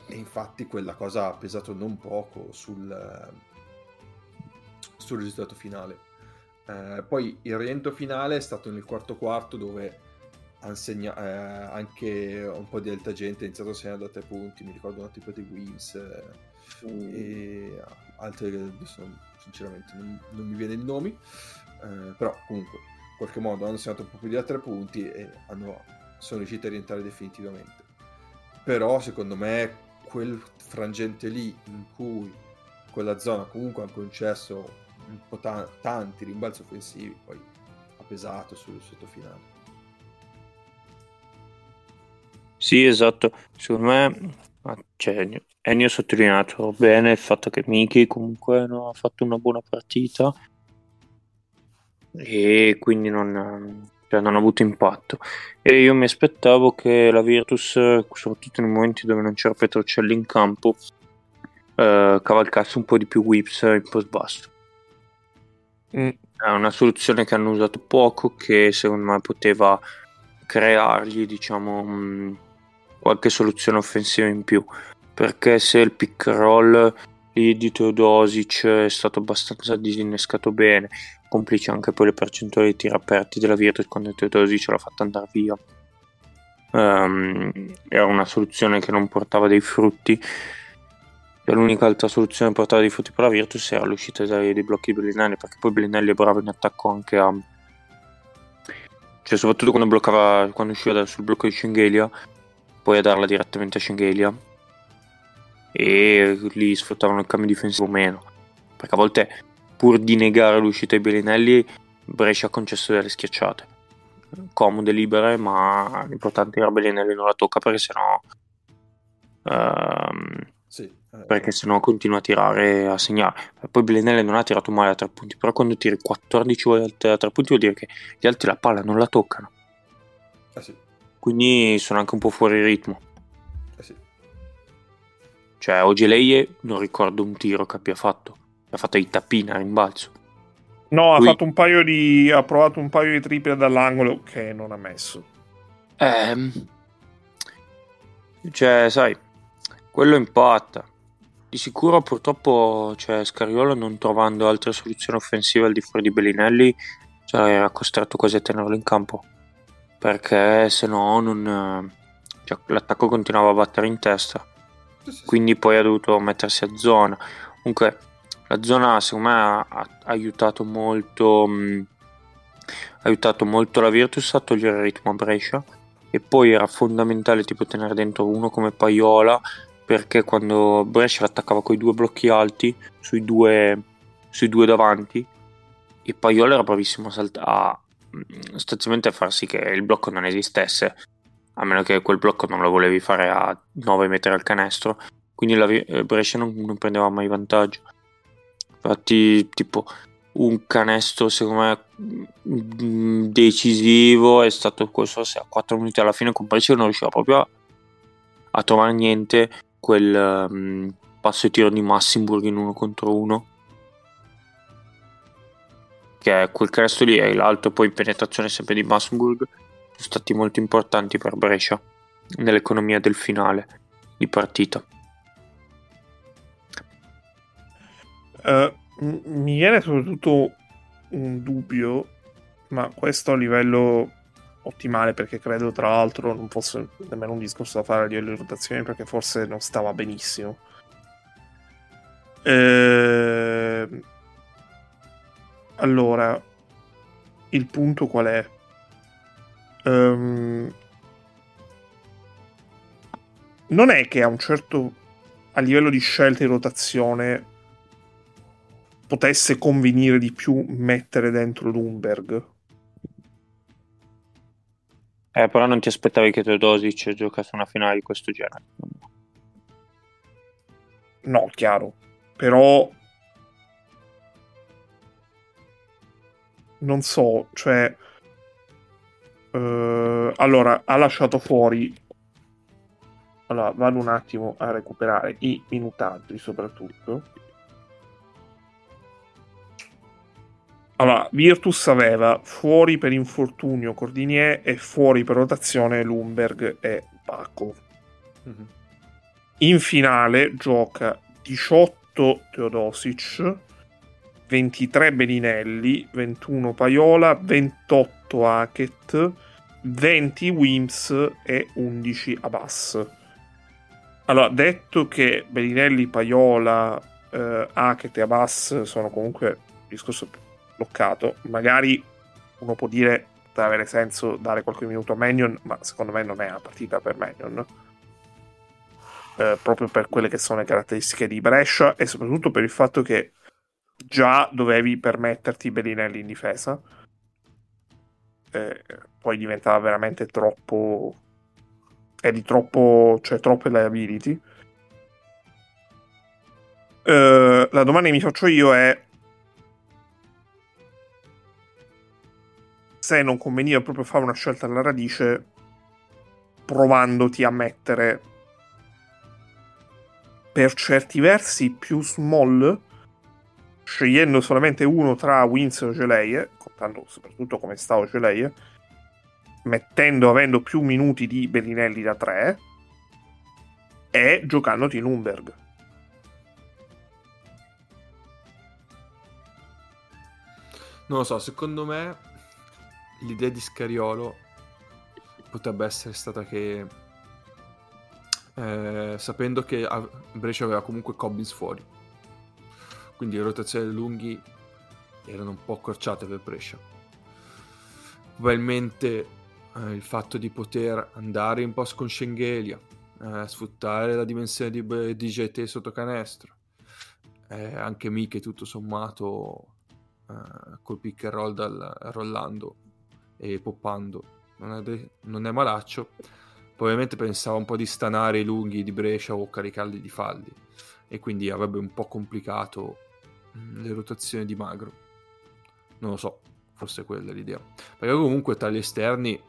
E infatti quella cosa ha pesato non poco sul, sul risultato finale eh, poi il rientro finale è stato nel quarto quarto dove Segna- eh, anche un po' di alta gente ha iniziato a segnare da tre punti mi ricordo una tipo di Wims eh, mm. e altre adesso sinceramente non, non, mi viene il nome eh, però comunque in qualche modo hanno segnato un po' più di tre punti e hanno, sono riusciti a rientrare definitivamente però secondo me quel frangente lì in cui quella zona comunque ha concesso un po' ta- tanti rimbalzi offensivi, poi ha pesato sul risultato finale. Sì, esatto. Secondo me, cioè, Ennio ha sottolineato bene il fatto che Miki comunque non ha fatto una buona partita e quindi non, cioè, non ha avuto impatto. E io mi aspettavo che la Virtus, soprattutto nei momenti dove non c'era Petrocelli in campo, eh, cavalcasse un po' di più whips in post basso. Mm. È una soluzione che hanno usato poco, che secondo me poteva creargli, diciamo, mm, qualche soluzione offensiva in più. Perché se il pick roll di Teodosic è stato abbastanza disinnescato bene, complice anche poi le percentuali di tiri aperti della Virtus quando Teodosic l'ha fatta andare via. Um, era una soluzione che non portava dei frutti l'unica altra soluzione portata dei frutti per la Virtus era l'uscita dai, dei blocchi Bellinelli perché poi Bellinelli è bravo in attacco anche a cioè soprattutto quando bloccava quando usciva sul blocco di Schengelia poi a darla direttamente a Schengelia. E lì sfruttavano il cambio difensivo meno. Perché a volte pur di negare l'uscita di Bellinelli Brescia ha concesso delle schiacciate. Comode, libere ma l'importante era Bellinelli non la tocca perché sennò um, sì perché se no continua a tirare a segnare. Poi Belenelle non ha tirato male a tre punti, però quando tiri 14 volte a tre punti vuol dire che gli altri la palla non la toccano. Eh sì. Quindi sono anche un po' fuori ritmo. Eh sì. Cioè, Ogeleie non ricordo un tiro che abbia fatto. Ha fatto i tappina a rimbalzo. No, Lui... ha fatto un paio di. ha provato un paio di triple dall'angolo che non ha messo. Ehm. Cioè, sai, quello impatta. Di sicuro purtroppo cioè, Scariolo non trovando altre soluzioni offensive al di fuori di Bellinelli cioè, era costretto quasi a tenerlo in campo. Perché se no non, cioè, l'attacco continuava a battere in testa. Quindi poi ha dovuto mettersi a zona. Comunque la zona secondo me ha, ha aiutato molto mh, ha aiutato molto la Virtus a togliere il ritmo a Brescia. E poi era fondamentale tipo tenere dentro uno come Paiola perché quando Brescia l'attaccava con i due blocchi alti sui due, sui due davanti e Paiola era bravissimo a, salt- a mm, sostanzialmente a far sì che il blocco non esistesse a meno che quel blocco non lo volevi fare a 9 metri al canestro quindi la eh, Brescia non, non prendeva mai vantaggio. Infatti tipo un canestro secondo me mm, decisivo è stato questo se a 4 minuti alla fine con Brescia non riusciva proprio a, a trovare niente quel um, passo e tiro di Massimburg in uno contro uno. Che quel canestro lì e l'altro poi penetrazione sempre di Massimburg. Sono stati molto importanti per Brescia nell'economia del finale di partita. Uh, mi viene soprattutto un dubbio, ma questo a livello ottimale perché credo tra l'altro non fosse nemmeno un discorso da fare a livello di rotazione perché forse non stava benissimo. Eh... Allora, il punto qual è? Um... Non è che a un certo a livello di scelta di rotazione potesse convenire di più mettere dentro Lumberg. Eh, però non ti aspettavi che Teodosic giocasse una finale di questo genere. No, chiaro. Però... Non so, cioè... Uh, allora, ha lasciato fuori... Allora, vado un attimo a recuperare i minutaggi soprattutto. Allora, Virtus aveva fuori per infortunio Cordinier e fuori per rotazione Lumberg e Paco. Mm-hmm. In finale gioca 18 Teodosic, 23 Beninelli, 21 Paiola, 28 Hackett, 20 Wims e 11 Abbas. Allora, detto che Beninelli, Paiola, eh, Hackett e Abbas sono comunque discorso bloccato. Magari uno può dire potrebbe avere senso dare qualche minuto a Manion, ma secondo me non è una partita per Manion. Eh, proprio per quelle che sono le caratteristiche di Brescia e soprattutto per il fatto che già dovevi permetterti Bellinelli in difesa. Eh, poi diventava veramente troppo. È di troppo. cioè troppe liability. Eh, la domanda che mi faccio io è se non conveniva proprio fare una scelta alla radice provandoti a mettere per certi versi più small scegliendo solamente uno tra Wins e Ogeleie contando soprattutto come sta Ogeleie mettendo avendo più minuti di Bellinelli da 3 e giocandoti Lumberg non lo so secondo me l'idea di Scariolo potrebbe essere stata che eh, sapendo che Brescia aveva comunque Cobbins fuori. Quindi le rotazioni lunghi erano un po' accorciate per Brescia. Probabilmente eh, il fatto di poter andare in post con Schengelia eh, sfruttare la dimensione di DJT sotto canestro eh, anche Miche tutto sommato eh, col pick and roll dal Rollando e poppando. Non è, de- non è malaccio. Probabilmente pensava un po' di stanare i lunghi di Brescia o caricarli di faldi e quindi avrebbe un po' complicato mm, le rotazioni di Magro. Non lo so, forse quella è l'idea. Perché comunque tra gli esterni,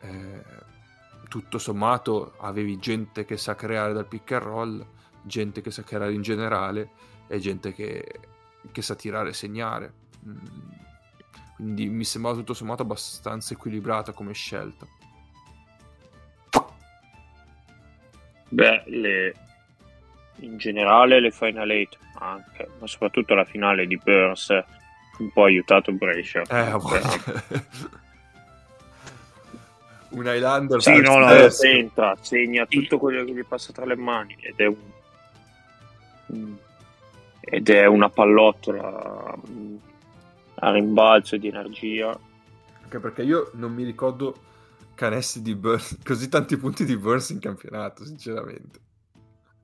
eh, tutto sommato, avevi gente che sa creare dal pick and roll, gente che sa creare in generale e gente che, che sa tirare e segnare. Mm quindi mi sembrava tutto sommato abbastanza equilibrata come scelta. Beh, le... in generale le Final 8 anche, ma soprattutto la finale di Burns un po' aiutato Brescia. Eh, [laughs] un Highlander sì, no, no, entra, segna tutto quello che gli passa tra le mani ed è un ed è una pallottola a rimbalzo di energia. Anche perché io non mi ricordo canestri di Burns, [laughs] così tanti punti di Burns in campionato, sinceramente.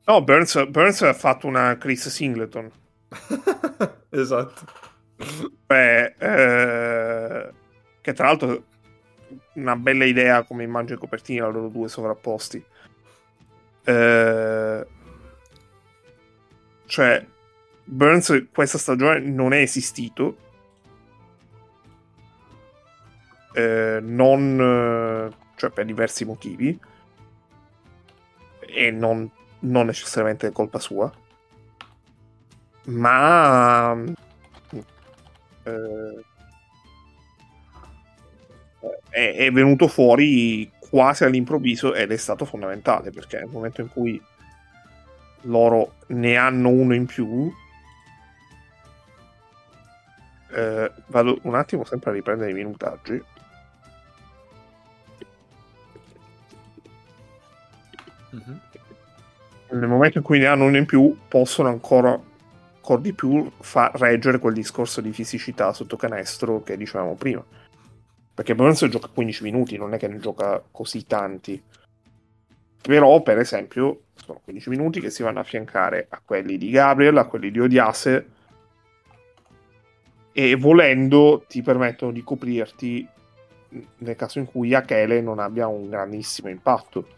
No, Burns, Burns ha fatto una Chris Singleton. [laughs] esatto. Beh, eh, che tra l'altro una bella idea come immagine copertina, loro due sovrapposti. Eh, cioè, Burns questa stagione non è esistito eh, non, cioè per diversi motivi e non, non necessariamente colpa sua, ma eh, è, è venuto fuori quasi all'improvviso ed è stato fondamentale perché nel momento in cui loro ne hanno uno in più eh, vado un attimo sempre a riprendere i minutaggi mm-hmm. nel momento in cui ne hanno uno in più possono ancora ancora di più fa reggere quel discorso di fisicità sotto canestro che dicevamo prima perché Burns gioca 15 minuti, non è che ne gioca così tanti. Però, per esempio, sono 15 minuti che si vanno a affiancare a quelli di Gabriel, a quelli di Odiase, e volendo ti permettono di coprirti nel caso in cui Achele non abbia un grandissimo impatto.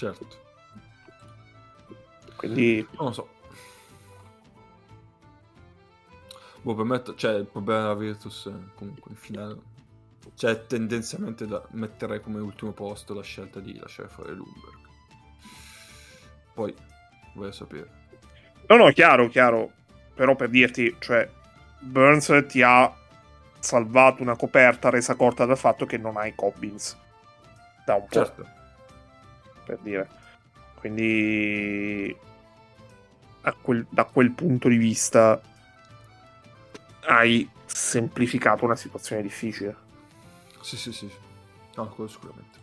Certo. Quindi... Non lo so. Boh, per me, cioè, il problema della Virtus comunque in finale. Cioè, tendenzialmente da metterei come ultimo posto la scelta di lasciare fuori Lumberg. Poi, voglio sapere. No, no, chiaro, chiaro. Però per dirti, cioè, Burns ti ha salvato una coperta resa corta dal fatto che non hai Cobbins. Da un po'. Certo. Per dire. Quindi, quel, da quel punto di vista hai semplificato una situazione difficile. Sì, sì, sì. No, quello sicuramente.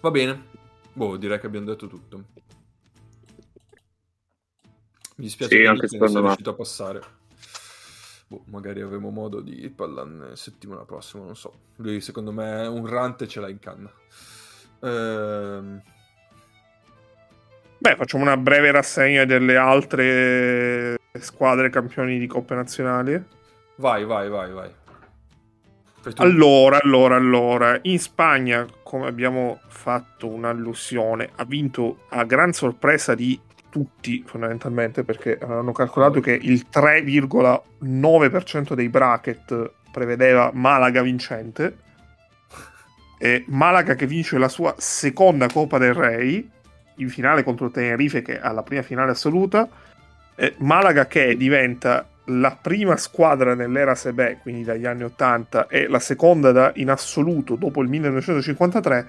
Va bene. Boh, direi che abbiamo detto tutto. Mi dispiace sì, che non sia riuscito a passare. Boh, magari avremo modo di parlarne settimana prossima, non so. Lui secondo me un rante ce l'ha in canna. Ehm... Beh, facciamo una breve rassegna delle altre squadre campioni di Coppe Nazionali. Vai, vai, vai, vai. Allora, allora, allora, in Spagna, come abbiamo fatto un'allusione, ha vinto a gran sorpresa di tutti fondamentalmente perché hanno calcolato che il 3,9% dei bracket prevedeva Malaga vincente e Malaga che vince la sua seconda Coppa del Re in finale contro Tenerife che ha la prima finale assoluta e Malaga che diventa la prima squadra nell'era Sebe, quindi dagli anni 80, e la seconda da, in assoluto dopo il 1953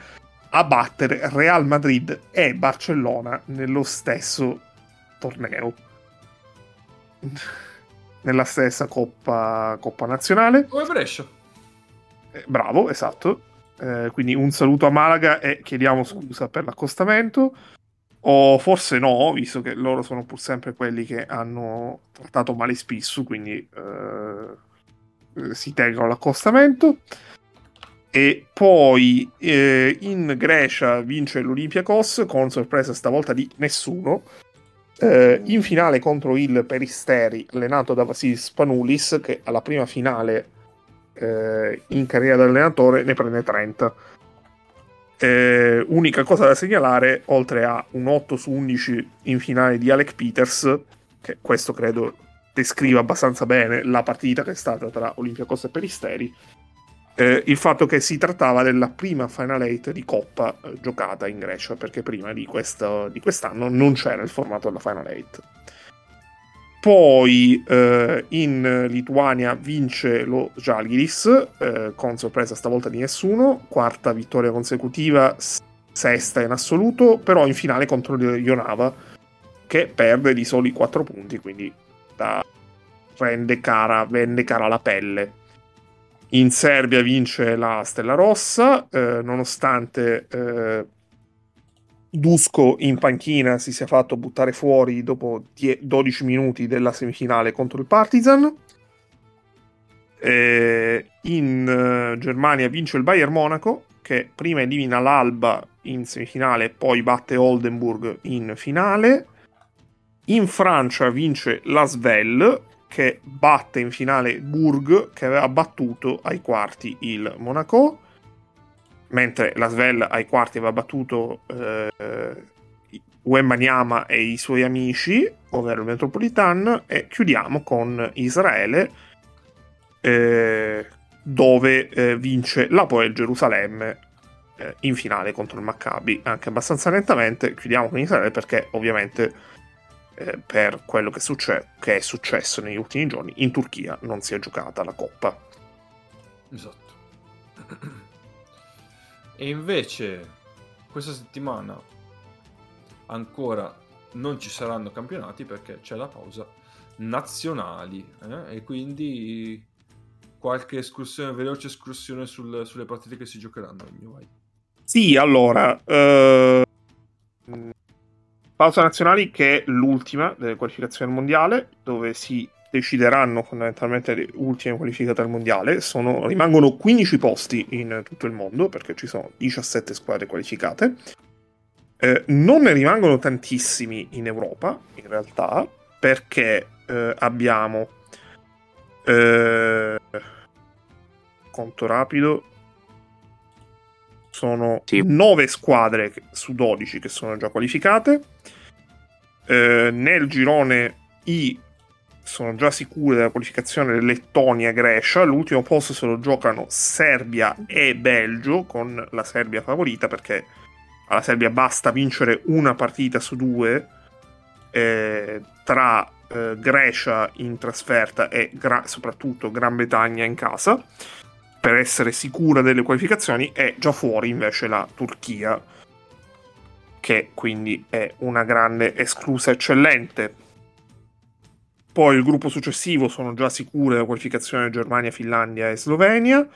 a battere Real Madrid e Barcellona nello stesso torneo. [laughs] Nella stessa Coppa, Coppa Nazionale. Come Brescia. Eh, bravo, esatto. Eh, quindi un saluto a Malaga e chiediamo scusa per l'accostamento. O forse no, visto che loro sono pur sempre quelli che hanno trattato male Spissu, quindi eh, si tengono l'accostamento. E poi eh, in Grecia vince l'Olympiakos con sorpresa stavolta di nessuno. Eh, in finale contro il Peristeri, allenato da Vasilis Spanoulis, che alla prima finale eh, in carriera da allenatore ne prende 30 eh, unica cosa da segnalare, oltre a un 8 su 11 in finale di Alec Peters, che questo credo descriva abbastanza bene la partita che è stata tra Olympiacos e Peristeri, eh, il fatto che si trattava della prima Final 8 di Coppa eh, giocata in Grecia, perché prima di, questo, di quest'anno non c'era il formato della Final 8. Poi eh, in Lituania vince lo Žalgiris, eh, con sorpresa stavolta di nessuno, quarta vittoria consecutiva, sesta in assoluto, però in finale contro Jonava, che perde di soli 4 punti, quindi da... rende cara, vende cara la pelle. In Serbia vince la Stella Rossa, eh, nonostante eh, Dusko in panchina si sia fatto buttare fuori dopo 12 minuti della semifinale contro il Partizan. Eh, in Germania vince il Bayern Monaco che prima elimina l'Alba in semifinale, poi batte Oldenburg in finale. In Francia vince la Svel che batte in finale Burg che aveva battuto ai quarti il Monaco mentre la Svel ai quarti aveva battuto eh, Wembanyama e i suoi amici, ovvero il Metropolitan, e chiudiamo con Israele, eh, dove eh, vince l'Apoel Gerusalemme eh, in finale contro il Maccabi, anche abbastanza lentamente. Chiudiamo con Israele perché ovviamente eh, per quello che, succe- che, è successo negli ultimi giorni in Turchia non si è giocata la Coppa. Esatto. [clears throat] E invece questa settimana ancora non ci saranno campionati perché c'è la pausa nazionali eh? e quindi qualche escursione, veloce escursione sul, sulle partite che si giocheranno. Sì, allora, uh, pausa nazionali che è l'ultima delle qualificazioni al mondiale, dove si decideranno fondamentalmente le ultime qualificate al mondiale. Sono, rimangono 15 posti in tutto il mondo perché ci sono 17 squadre qualificate. Eh, non ne rimangono tantissimi in Europa, in realtà, perché eh, abbiamo eh, conto rapido sono sì. 9 squadre su 12 che sono già qualificate. Eh, nel girone I sono già sicure della qualificazione Lettonia e Grecia. L'ultimo posto se lo giocano Serbia e Belgio, con la Serbia favorita perché alla Serbia basta vincere una partita su due eh, tra eh, Grecia in trasferta e gra- soprattutto Gran Bretagna in casa per essere sicura delle qualificazioni. È già fuori invece la Turchia, che quindi è una grande esclusa eccellente poi il gruppo successivo sono già sicure la qualificazione Germania, Finlandia e Slovenia.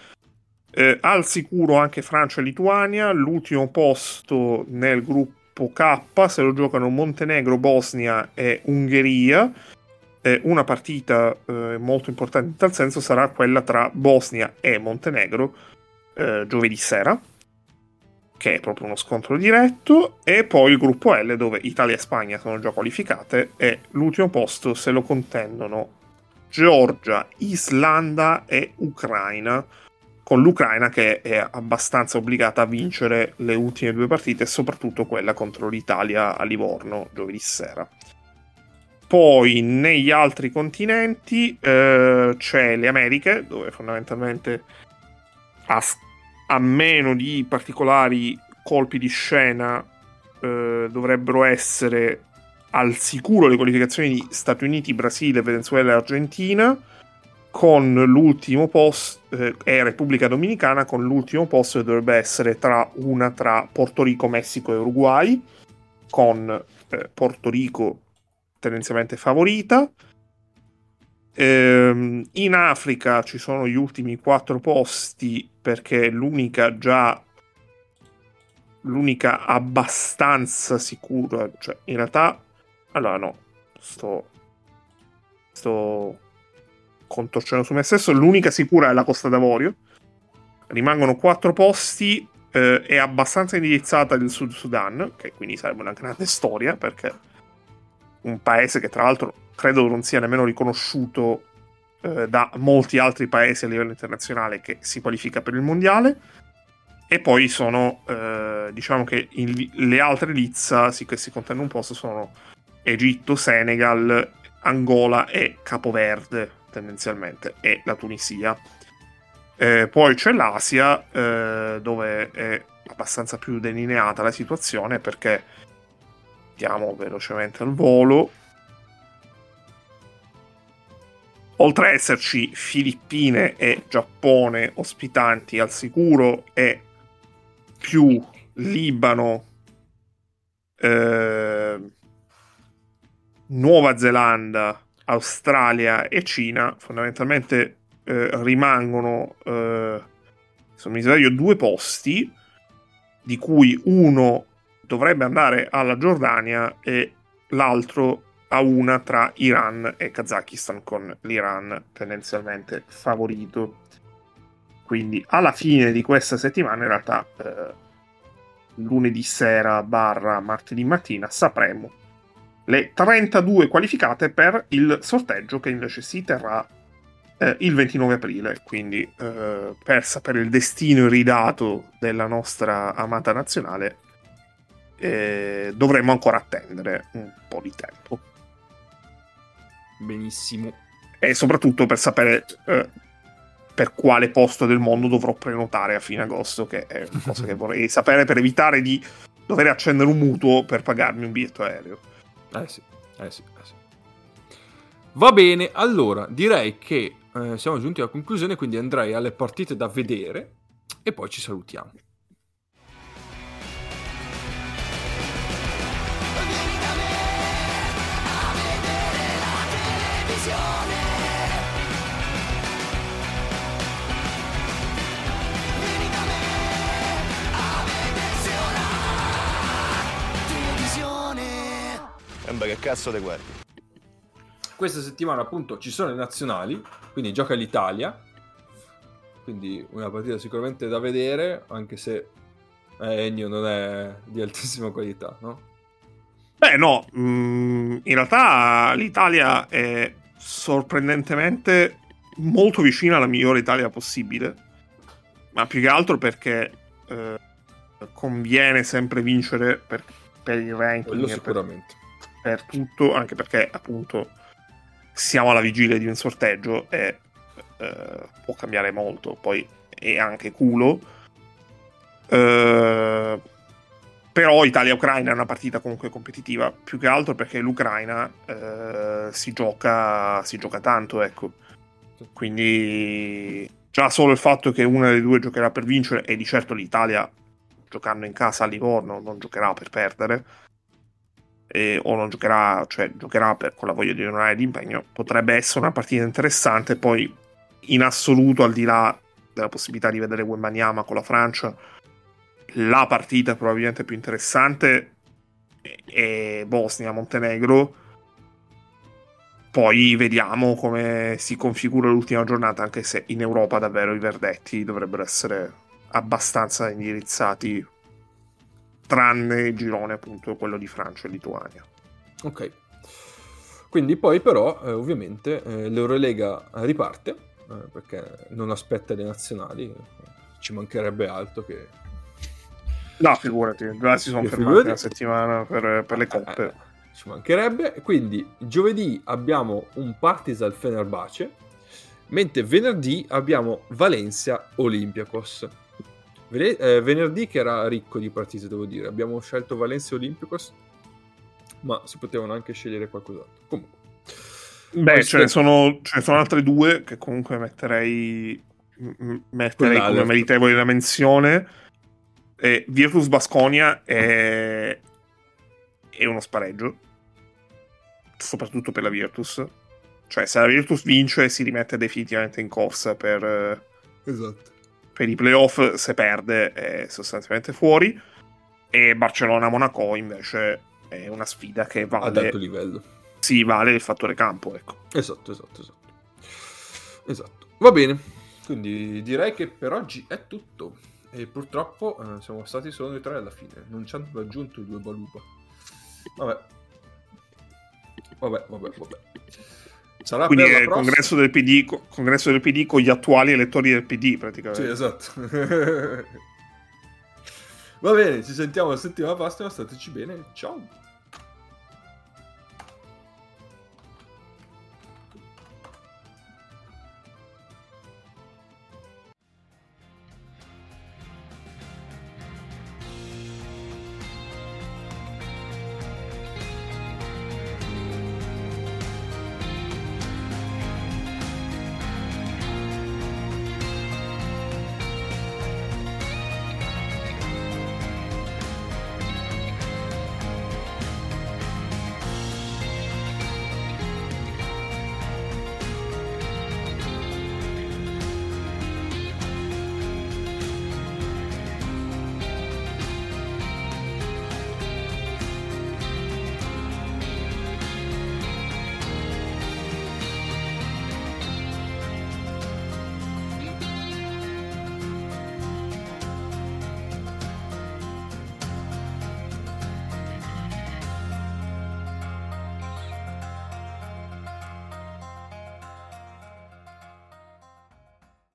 Eh, al sicuro anche Francia e Lituania. L'ultimo posto nel gruppo K se lo giocano Montenegro, Bosnia e Ungheria. Eh, una partita eh, molto importante in tal senso sarà quella tra Bosnia e Montenegro eh, giovedì sera che è proprio uno scontro diretto, e poi il gruppo L dove Italia e Spagna sono già qualificate e l'ultimo posto se lo contendono Georgia, Islanda e Ucraina, con l'Ucraina che è abbastanza obbligata a vincere le ultime due partite, soprattutto quella contro l'Italia a Livorno giovedì sera. Poi negli altri continenti eh, c'è le Americhe, dove fondamentalmente a a meno di particolari colpi di scena, eh, dovrebbero essere al sicuro le qualificazioni di Stati Uniti, Brasile, Venezuela e Argentina, con l'ultimo posto eh, e Repubblica Dominicana, con l'ultimo posto che dovrebbe essere tra una tra Porto Rico, Messico e Uruguay, con eh, Porto Rico tendenzialmente favorita. Ehm, in Africa ci sono gli ultimi quattro posti perché l'unica già l'unica abbastanza sicura, cioè in realtà allora no, sto sto contorcendo su me stesso, l'unica sicura è la Costa d'Avorio. Rimangono quattro posti eh, è abbastanza indirizzata il Sud Sudan, che quindi sarebbe una grande storia perché un paese che tra l'altro credo non sia nemmeno riconosciuto eh, da molti altri paesi a livello internazionale che si qualifica per il mondiale. E poi sono, eh, diciamo che in, le altre Lizza sì, che si contano un posto sono Egitto, Senegal, Angola e Capoverde tendenzialmente, e la Tunisia. Eh, poi c'è l'Asia, eh, dove è abbastanza più delineata la situazione perché andiamo velocemente al volo. Oltre a esserci Filippine e Giappone ospitanti al sicuro e più Libano, eh, Nuova Zelanda, Australia e Cina, fondamentalmente eh, rimangono, eh, se non mi sbaglio, due posti, di cui uno dovrebbe andare alla Giordania e l'altro a una tra Iran e Kazakistan, con l'Iran tendenzialmente favorito. Quindi alla fine di questa settimana, in realtà eh, lunedì sera barra martedì mattina, sapremo le 32 qualificate per il sorteggio che invece si terrà eh, il 29 aprile. Quindi eh, per sapere il destino iridato della nostra amata nazionale eh, dovremmo ancora attendere un po' di tempo. Benissimo. E soprattutto per sapere eh, per quale posto del mondo dovrò prenotare a fine agosto, che è una cosa che [laughs] vorrei sapere per evitare di dover accendere un mutuo per pagarmi un biglietto aereo. Eh sì, eh sì, eh sì. Va bene, allora direi che eh, siamo giunti alla conclusione, quindi andrei alle partite da vedere e poi ci salutiamo. Sembra che cazzo te guardi. Questa settimana appunto ci sono le nazionali, quindi gioca l'Italia, quindi una partita sicuramente da vedere, anche se eh, Ennio non è di altissima qualità, no? Beh no, mm, in realtà l'Italia è sorprendentemente molto vicina alla migliore Italia possibile, ma più che altro perché eh, conviene sempre vincere per, per il ranking. Quello sicuramente. Per per tutto, anche perché appunto siamo alla vigilia di un sorteggio e eh, può cambiare molto, poi è anche culo. Eh, però Italia-Ucraina è una partita comunque competitiva, più che altro perché l'Ucraina eh, si, gioca, si gioca tanto, ecco. Quindi già solo il fatto che una delle due giocherà per vincere e di certo l'Italia giocando in casa a Livorno non giocherà per perdere eh, o non giocherà, cioè giocherà per, con la voglia di onorare l'impegno, potrebbe essere una partita interessante. Poi, in assoluto, al di là della possibilità di vedere Wembanyama con la Francia, la partita probabilmente più interessante è Bosnia-Montenegro. Poi vediamo come si configura l'ultima giornata, anche se in Europa davvero i verdetti dovrebbero essere abbastanza indirizzati tranne il girone appunto quello di Francia e Lituania. Ok. Quindi poi però eh, ovviamente eh, l'Eurolega riparte eh, perché non aspetta le nazionali, ci mancherebbe altro che... No, figurati, già si sono fermati una settimana per, per, le coppe. Eh, ci mancherebbe, quindi giovedì abbiamo un Partizan Fenerbahce, mentre venerdì abbiamo Valencia Olympiacos. Eh, venerdì che era ricco di partite, devo dire. Abbiamo scelto Valencia Olympicos, ma si potevano anche scegliere qualcos'altro. Comunque. Beh, ce, ne sono, ce ne sono altre due che comunque metterei, metterei come meritevoli da menzione. Eh, Virtus Basconia è... è uno spareggio, soprattutto per la Virtus. Cioè, se la Virtus vince, si rimette definitivamente in corsa per, esatto per i playoff se perde è sostanzialmente fuori e Barcellona-Monaco invece è una sfida che vale... Ad alto livello. Sì, vale il fattore campo, ecco. Esatto, esatto, esatto. Esatto. Va bene, quindi direi che per oggi è tutto. E purtroppo eh, siamo stati solo noi tre alla fine. Non ci hanno raggiunto i due Baluba. Vabbè. Vabbè, vabbè, vabbè. Sarà Quindi è il congresso del, PD, congresso del PD con gli attuali elettori del PD praticamente. Sì, esatto. [laughs] Va bene, ci sentiamo la settimana prossima, stateci bene, ciao.